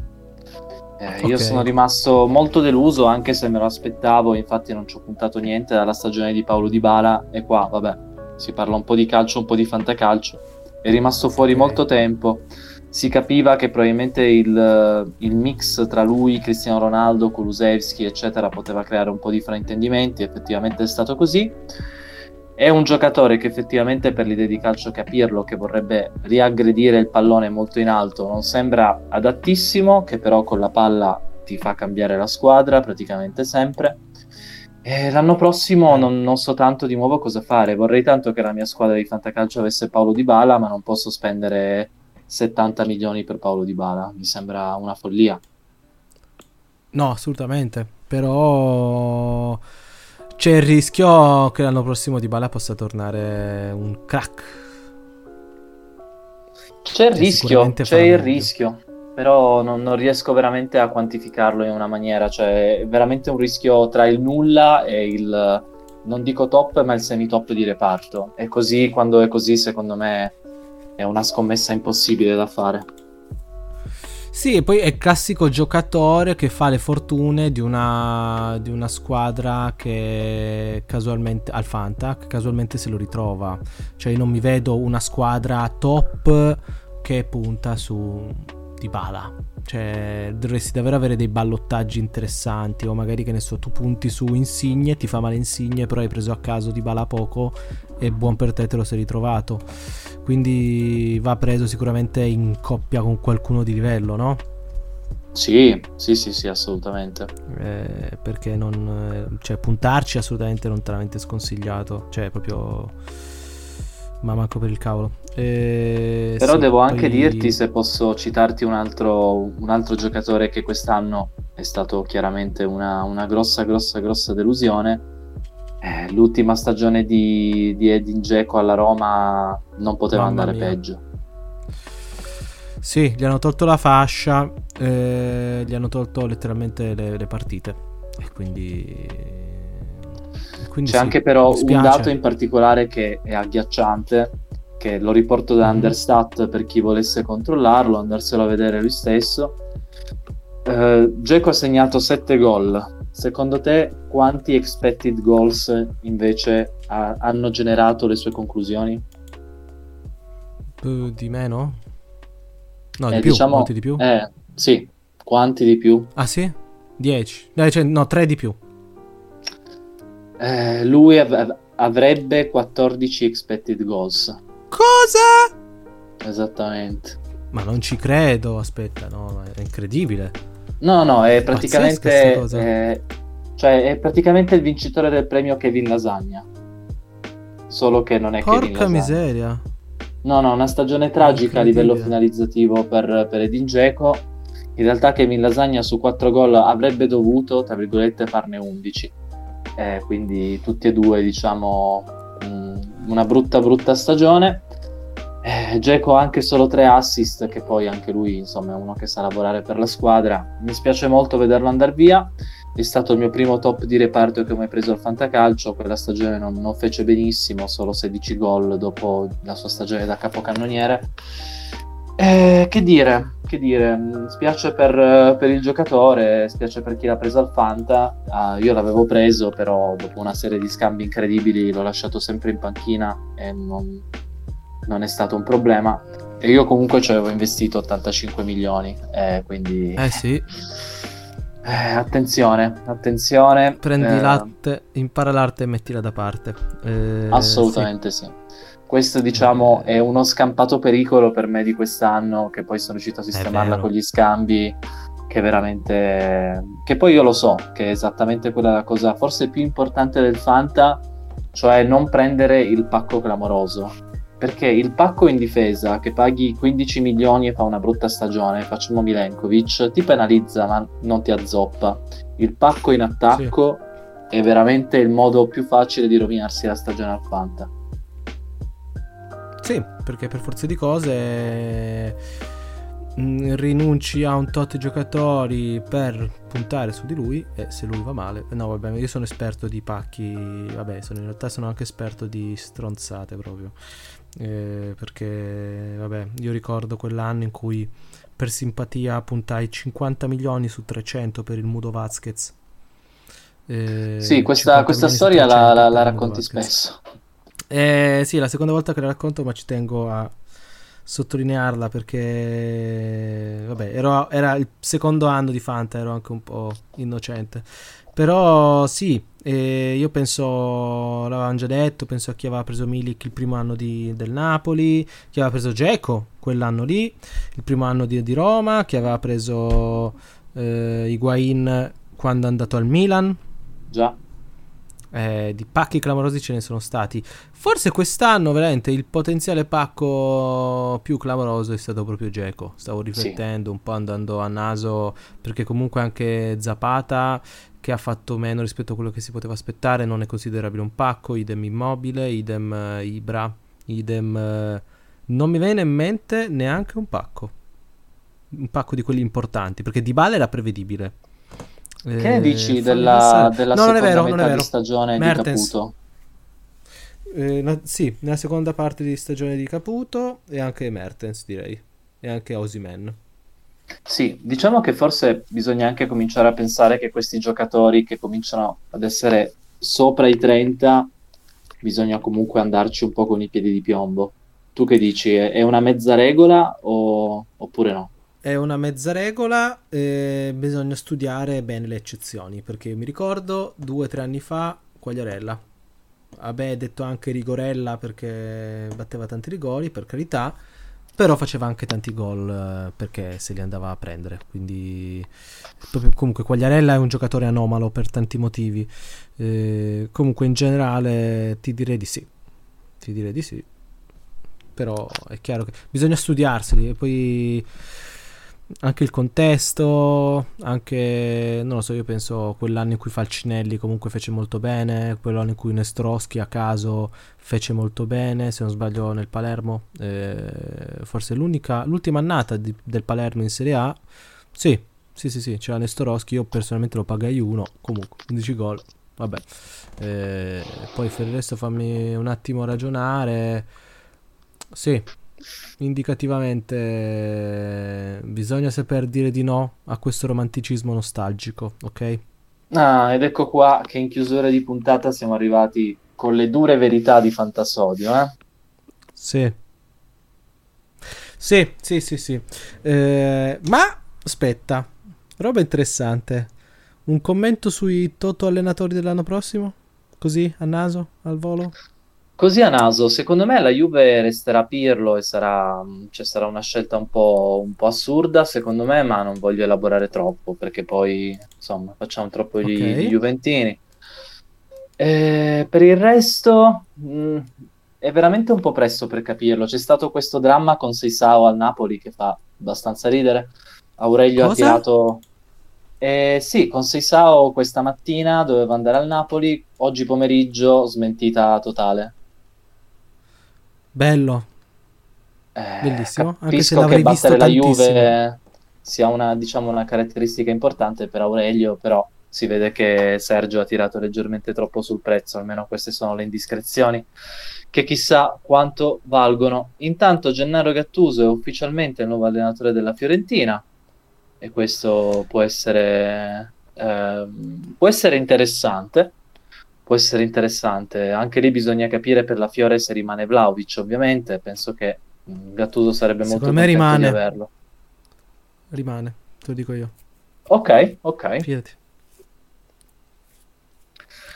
Eh, okay. Io sono rimasto molto deluso, anche se me lo aspettavo, infatti non ci ho puntato niente dalla stagione di Paolo Di Bala e qua, vabbè, si parla un po' di calcio, un po' di fantacalcio. È rimasto fuori okay. molto tempo. Si capiva che probabilmente il, il, mix tra lui, Cristiano Ronaldo, Kulusevski, eccetera, poteva creare un po' di fraintendimenti, effettivamente è stato così. È un giocatore che effettivamente per l'idea di calcio capirlo, che vorrebbe riaggredire il pallone molto in alto, non sembra adattissimo, che però con la palla ti fa cambiare la squadra praticamente sempre. E l'anno prossimo non, non, so tanto di nuovo cosa fare. Vorrei tanto che la mia squadra di fantacalcio avesse Paolo Di Bala, ma non posso spendere 70 milioni per Paolo Di Bala. Mi sembra una follia. No, assolutamente. Però c'è il rischio che l'anno prossimo Di Bala possa tornare un crack. C'è il rischio, c'è il meglio. rischio, però non, non, riesco veramente a quantificarlo in una maniera, cioè è veramente un rischio tra il nulla e il, non dico top, ma il semi-top di reparto. E così, quando è così, secondo me è una scommessa impossibile da fare. Sì, e poi è il classico giocatore che fa le fortune di una, di una squadra che casualmente al Fanta, che casualmente se lo ritrova. Cioè, io non mi vedo una squadra top che punta su Dybala. Cioè, dovresti davvero avere dei ballottaggi interessanti. O magari che ne so, tu punti su Insigne, ti fa male Insigne, però hai preso a caso Dybala poco e buon per te te lo sei ritrovato. Quindi va preso sicuramente in coppia con qualcuno di livello, no? Sì, sì, sì, sì, assolutamente. Eh, perché non... Cioè, puntarci assolutamente non veramente sconsigliato. Cioè, proprio... Ma manco per il cavolo. Eh, Però sì, devo poi... anche dirti, se posso citarti un altro, un altro giocatore che quest'anno è stato chiaramente una, una grossa, grossa, grossa delusione eh, l'ultima stagione di, di Edin Dzeko alla Roma non poteva Mamma andare mia. peggio. Sì, gli hanno tolto la fascia, eh, gli hanno tolto letteralmente le, le partite. E quindi, Quindi C'è sì, anche però un dato in particolare che è agghiacciante, che lo riporto da. Understat per chi volesse controllarlo, andarselo a vedere lui stesso. Uh, Geco ha segnato 7 gol. Secondo te quanti expected goals invece ha, hanno generato le sue conclusioni? Uh, di meno? No, eh, di più, diciamo, quanti di più? Eh, sì, quanti di più? Ah sì? 10? Eh, cioè, no, 3 di più. Eh, lui av- avrebbe 14 expected goals. Cosa? Esattamente. Ma non ci credo, aspetta, no, è incredibile. No, no, è praticamente... È, cioè, è praticamente il vincitore del premio Kevin Lasagna. Solo che non è Porca Kevin Lasagna. miseria. No, no, una stagione tragica a livello finalizzativo per, per Edin Dzeko. In realtà Kevin Lasagna su 4 gol avrebbe dovuto, tra virgolette, farne 11. Eh, quindi tutti e due, diciamo, una brutta brutta stagione. Eh, Dzeko ha anche solo 3 assist, che poi anche lui, insomma, è uno che sa lavorare per la squadra. Mi spiace molto vederlo andare via è stato il mio primo top di reparto che ho mai preso al Fantacalcio. Quella stagione non, non fece benissimo, solo 16 gol dopo la sua stagione da capocannoniere. Eh, che dire, che dire, spiace per, per, il giocatore, spiace per chi l'ha preso al Fanta. Ah, io l'avevo preso, però dopo una serie di scambi incredibili l'ho lasciato sempre in panchina e non, non è stato un problema. E io comunque ci avevo investito 85 milioni, eh, quindi... Eh sì. Eh, attenzione, attenzione. Prendi eh, latte, impara l'arte e mettila da parte. Eh, assolutamente sì. sì. Questo diciamo è uno scampato pericolo per me di quest'anno che poi sono riuscito a sistemarla con gli scambi che veramente... che poi io lo so che è esattamente quella la cosa forse più importante del Fanta, cioè non prendere il pacco clamoroso perché il pacco in difesa che paghi 15 milioni e fa una brutta stagione, facciamo Milenkovic, ti penalizza ma non ti azzoppa. Il pacco in attacco sì. è veramente il modo più facile di rovinarsi la stagione al Fanta. Sì, perché per forza di cose mm, rinunci a un tot giocatori per puntare su di lui e se lui va male no vabbè io sono esperto di pacchi vabbè sono, in realtà sono anche esperto di stronzate proprio eh, perché vabbè, io ricordo quell'anno in cui per simpatia puntai 50 milioni su 300 per il Mudo Vasquez. Eh, sì, questa, questa storia la, la, la racconti spesso. Eh, sì, è la seconda volta che la racconto, ma ci tengo a sottolinearla perché vabbè, ero, era il secondo anno di Fanta, ero anche un po' innocente. Però sì, e io penso, l'avevamo già detto, penso a chi aveva preso Milik il primo anno di, del Napoli, chi aveva preso Geco quell'anno lì, il primo anno di, di Roma, chi aveva preso eh, Higuain quando è andato al Milan. Già. Eh, di pacchi clamorosi ce ne sono stati. Forse quest'anno veramente il potenziale pacco più clamoroso è stato proprio Geco. Stavo riflettendo sì. un po' andando a naso perché comunque anche Zapata che ha fatto meno rispetto a quello che si poteva aspettare, non è considerabile un pacco, idem immobile, idem uh, Ibra, idem... Uh, non mi viene in mente neanche un pacco. Un pacco di quelli importanti, perché Di Bale era prevedibile. Che ne dici eh, della, della no, seconda vero, metà di stagione Mertens. di Caputo? Eh, na- sì, nella seconda parte di stagione di Caputo e anche Mertens direi, e anche Osimen. Sì, diciamo che forse bisogna anche cominciare a pensare che questi giocatori che cominciano ad essere sopra i 30, bisogna comunque andarci un po' con i piedi di piombo. Tu che dici? È una mezza regola o... oppure no? È una mezza regola, eh, bisogna studiare bene le eccezioni, perché mi ricordo due o tre anni fa Quagliarella. Vabbè, detto anche Rigorella perché batteva tanti rigori, per carità però faceva anche tanti gol eh, perché se li andava a prendere. Quindi, comunque, Quagliarella è un giocatore anomalo per tanti motivi. Eh, comunque, in generale, ti direi di sì. Ti direi di sì. Però è chiaro che bisogna studiarseli e poi anche il contesto, anche non lo so, io penso quell'anno in cui Falcinelli comunque fece molto bene, quell'anno in cui Nestroschi a caso fece molto bene, se non sbaglio nel Palermo, eh, forse l'unica, l'ultima annata di, del Palermo in Serie A, sì, sì, sì, sì, c'era Nestoroschi, io personalmente lo pagai uno, comunque 15 gol, vabbè. Eh, poi per il resto fammi un attimo ragionare. Sì, indicativamente bisogna saper dire di no a questo romanticismo nostalgico, ok? Ah, ed ecco qua che in chiusura di puntata siamo arrivati con le dure verità di Fantasodio, eh? Sì. Sì, sì, sì, sì. Eh, ma aspetta, roba interessante. Un commento sui Toto allenatori dell'anno prossimo? Così, a naso, al volo? Così a naso, secondo me la Juve resterà Pirlo e sarà, cioè sarà una scelta un po', un po' assurda, secondo me, ma non voglio elaborare troppo perché poi, insomma, facciamo troppo gli, Ok. gli Juventini. Eh, per il resto, mh, è veramente un po' presto per capirlo. C'è stato questo dramma con Seisao al Napoli che fa abbastanza ridere. Aurelio ha Cosa? tirato... Eh, sì, con Seisao questa mattina doveva andare al Napoli, oggi pomeriggio smentita totale. Bello. Eh, Bellissimo, anche se che l'avrei visto battere la. Juve sia una, diciamo, una caratteristica importante per Aurelio, però si vede che Sergio ha tirato leggermente troppo sul prezzo, almeno queste sono le indiscrezioni, che chissà quanto valgono. Intanto Gennaro Gattuso è ufficialmente il nuovo allenatore della Fiorentina e questo può essere, ehm, può essere interessante. Può essere interessante. Anche lì bisogna capire per la Fiore se rimane Vlahovic, ovviamente. Penso che mm, Gattuso sarebbe molto Secondo me contento di rimane. averlo. Rimane, te lo dico io. Ok, ok. Fidati.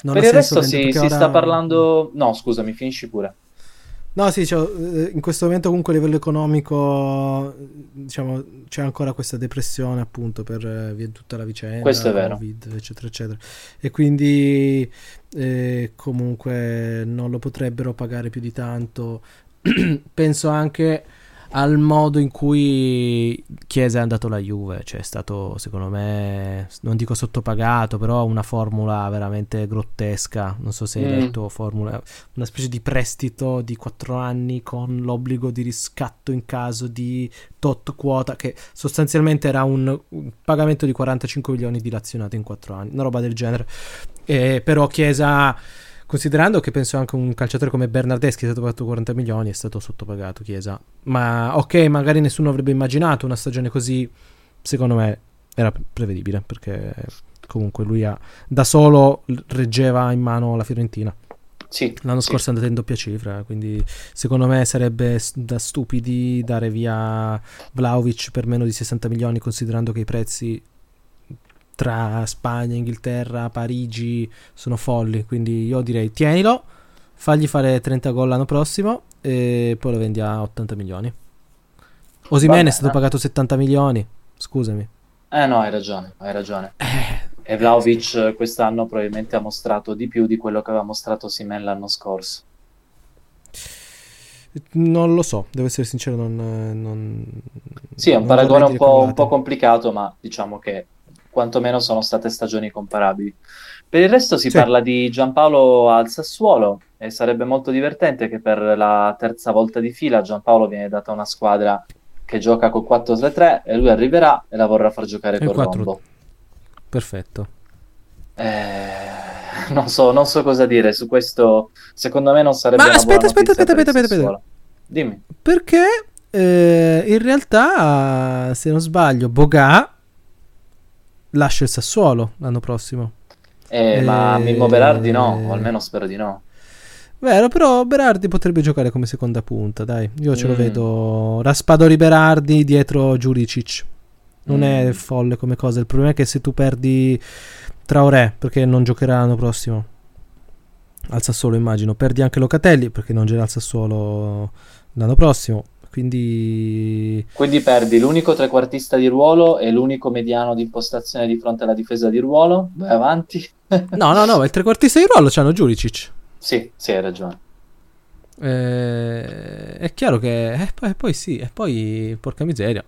Non Per il resto si, si perché sta ora- parlando... No, scusami, finisci pure. No, sì, cioè, in questo momento comunque a livello economico, diciamo, c'è ancora questa depressione appunto per eh, via tutta la vicenda, Questo è vero. Covid, eccetera, eccetera. E quindi eh, comunque non lo potrebbero pagare più di tanto. Penso anche al modo in cui Chiesa è andato alla Juve, cioè è stato secondo me, non dico sottopagato, però una formula veramente grottesca. Non so se hai Mm. letto formula, una specie di prestito di 4 anni con l'obbligo di riscatto in caso di tot quota, che sostanzialmente era un, un pagamento di 45 milioni dilazionato in 4 anni, una roba del genere. Eh, però Chiesa, considerando che penso anche un calciatore come Bernardeschi è stato pagato 40 milioni, è stato sottopagato Chiesa. Ma ok, magari nessuno avrebbe immaginato una stagione così, secondo me era prevedibile, perché comunque lui ha, da solo reggeva in mano la Fiorentina. Sì, L'anno sì. scorso è andata in doppia cifra, quindi secondo me sarebbe da stupidi dare via Vlaovic per meno di 60 milioni, considerando che i prezzi tra Spagna, Inghilterra, Parigi sono folli. Quindi io direi tienilo, fagli fare 30 gol l'anno prossimo e poi lo vendi a 80 milioni. Osimene è stato eh. pagato 70 milioni, scusami. Eh no, hai ragione, hai ragione. E Vlahovic eh, quest'anno probabilmente ha mostrato di più di quello che aveva mostrato Simen l'anno scorso. Non lo so, devo essere sincero, non... non Sì, è un non paragone un po', un po' complicato, ma diciamo che quantomeno sono state stagioni comparabili. Per il resto si Sì. parla di Giampaolo al Sassuolo e sarebbe molto divertente che per la terza volta di fila Giampaolo viene data una squadra che gioca col 4-3-3 e lui arriverà e la vorrà far giocare col 4 rombo. Perfetto. Eh, non so, non so cosa dire su questo. Secondo me non sarebbe Ma aspetta, aspetta, aspetta, aspetta, aspetta. Sassuolo. Dimmi. Perché eh, in realtà, se non sbaglio, Boga lascia il Sassuolo l'anno prossimo. Eh, ma Eh, Mimmo Berardi no, o almeno spero di no. Vero, però Berardi potrebbe giocare come seconda punta, dai. Io ce lo Mm. vedo Raspadori Berardi dietro Juricic. Non è Mm. folle come cosa. Il problema è che se tu perdi Traoré, perché non giocherà l'anno prossimo al Sassuolo, immagino, perdi anche Locatelli, perché non giocherà al Sassuolo l'anno prossimo. Quindi Quindi perdi l'unico trequartista di ruolo e l'unico mediano di impostazione di fronte alla difesa di ruolo. Vai avanti. No, no, no, il trequartista di ruolo c'hanno Juricic. Sì, sì, hai ragione. Eh, è chiaro che eh, poi, poi sì, e poi porca miseria.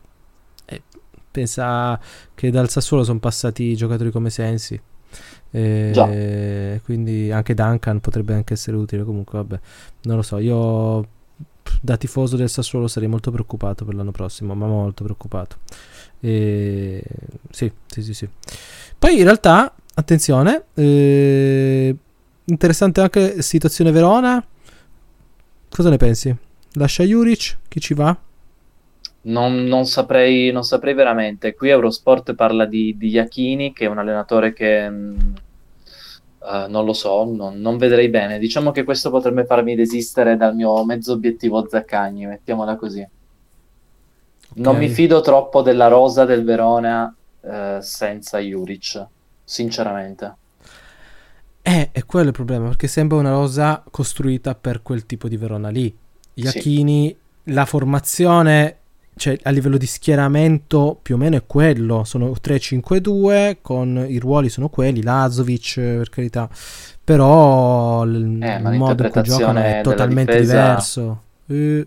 Eh, pensa che dal Sassuolo sono passati giocatori come Sensi. Eh, Già. quindi anche Duncan potrebbe anche essere utile. Comunque, vabbè, non lo so. Io da tifoso del Sassuolo sarei molto preoccupato per l'anno prossimo, ma molto preoccupato. E, sì, sì, sì, sì. Poi in realtà attenzione. Eh, interessante anche situazione Verona. Cosa ne pensi? Lascia Juric? Chi ci va? Non, non, saprei, non saprei veramente. Qui Eurosport parla di, di Iachini, che è un allenatore che mh, uh, non lo so, non, non, vedrei bene. Diciamo che questo potrebbe farmi desistere dal mio mezzo obiettivo Zaccagni, mettiamola così. Okay. Non mi fido troppo della rosa del Verona uh, senza Juric, sinceramente. Eh, è quello il problema, perché sembra una rosa costruita per quel tipo di Verona lì. Iachini, sì. la formazione cioè, a livello di schieramento più o meno è quello, sono 3-5-2 con i ruoli sono quelli, Lazovic per carità, però il eh, modo in cui giocano è totalmente difesa... diverso. Eh,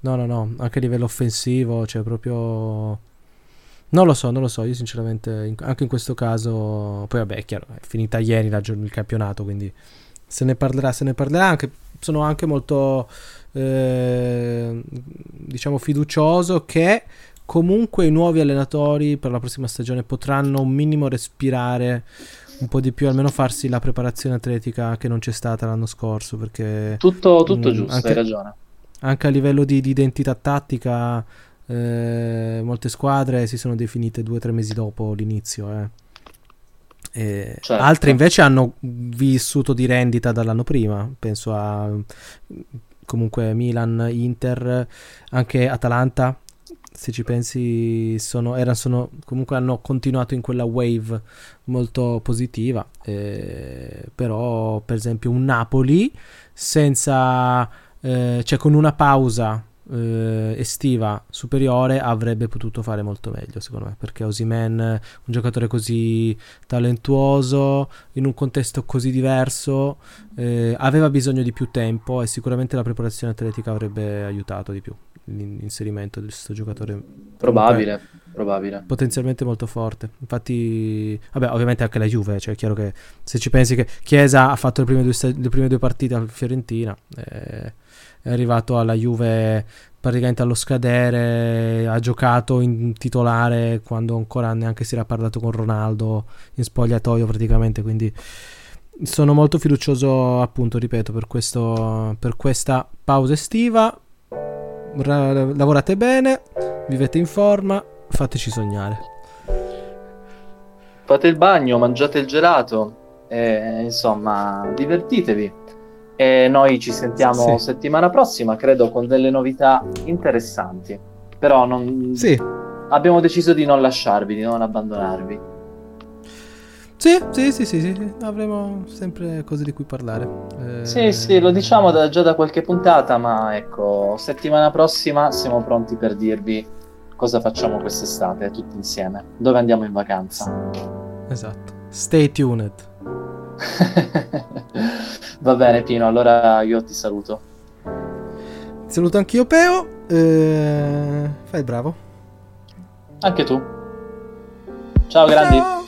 no, no, no, anche a livello offensivo, cioè proprio... Non lo so, non lo so, io sinceramente anche in questo caso, poi vabbè è chiaro, è finita ieri la, il campionato, quindi se ne parlerà, se ne parlerà, anche, sono anche molto eh, diciamo fiducioso che comunque i nuovi allenatori per la prossima stagione potranno un minimo respirare un po' di più, almeno farsi la preparazione atletica che non c'è stata l'anno scorso. Perché tutto, tutto mh, mm, giusto, anche, hai ragione. Anche a livello di, di identità tattica, eh, molte squadre si sono definite due o tre mesi dopo l'inizio. Eh. Certo. Altre invece hanno vissuto di rendita dall'anno prima. Penso a comunque Milan, Inter, anche Atalanta, se ci pensi, sono, erano, sono, comunque hanno continuato in quella wave molto positiva. Eh, però, per esempio, un Napoli senza, eh, cioè con una pausa eh, estiva superiore avrebbe potuto fare molto meglio secondo me perché Osimen un giocatore così talentuoso in un contesto così diverso eh, aveva bisogno di più tempo e sicuramente la preparazione atletica avrebbe aiutato di più l'inserimento di questo giocatore. Probabile probabile. Potenzialmente molto forte. Infatti vabbè ovviamente anche la Juve cioè è chiaro che se ci pensi che Chiesa ha fatto le prime due, le prime due partite a Fiorentina eh, è arrivato alla Juve praticamente allo scadere, ha giocato in titolare quando ancora neanche si era parlato con Ronaldo in spogliatoio praticamente, quindi sono molto fiducioso appunto, ripeto, per, questo, per questa pausa estiva. Ra- lavorate bene, vivete in forma, fateci sognare. Fate il bagno, mangiate il gelato, e, insomma, divertitevi. E noi ci sentiamo sì. settimana prossima, credo, con delle novità interessanti. Però non... sì. abbiamo deciso di non lasciarvi, di non abbandonarvi. Sì, sì, sì, sì, sì, avremo sempre cose di cui parlare. Eh... Sì, sì, lo diciamo da, già da qualche puntata, ma ecco, settimana prossima siamo pronti per dirvi cosa facciamo quest'estate tutti insieme, dove andiamo in vacanza. Esatto. Stay tuned. Va bene Pino, allora io ti saluto. Ti saluto anch'io Peo. Eh, fai bravo. Anche tu. Ciao grandi. Ciao.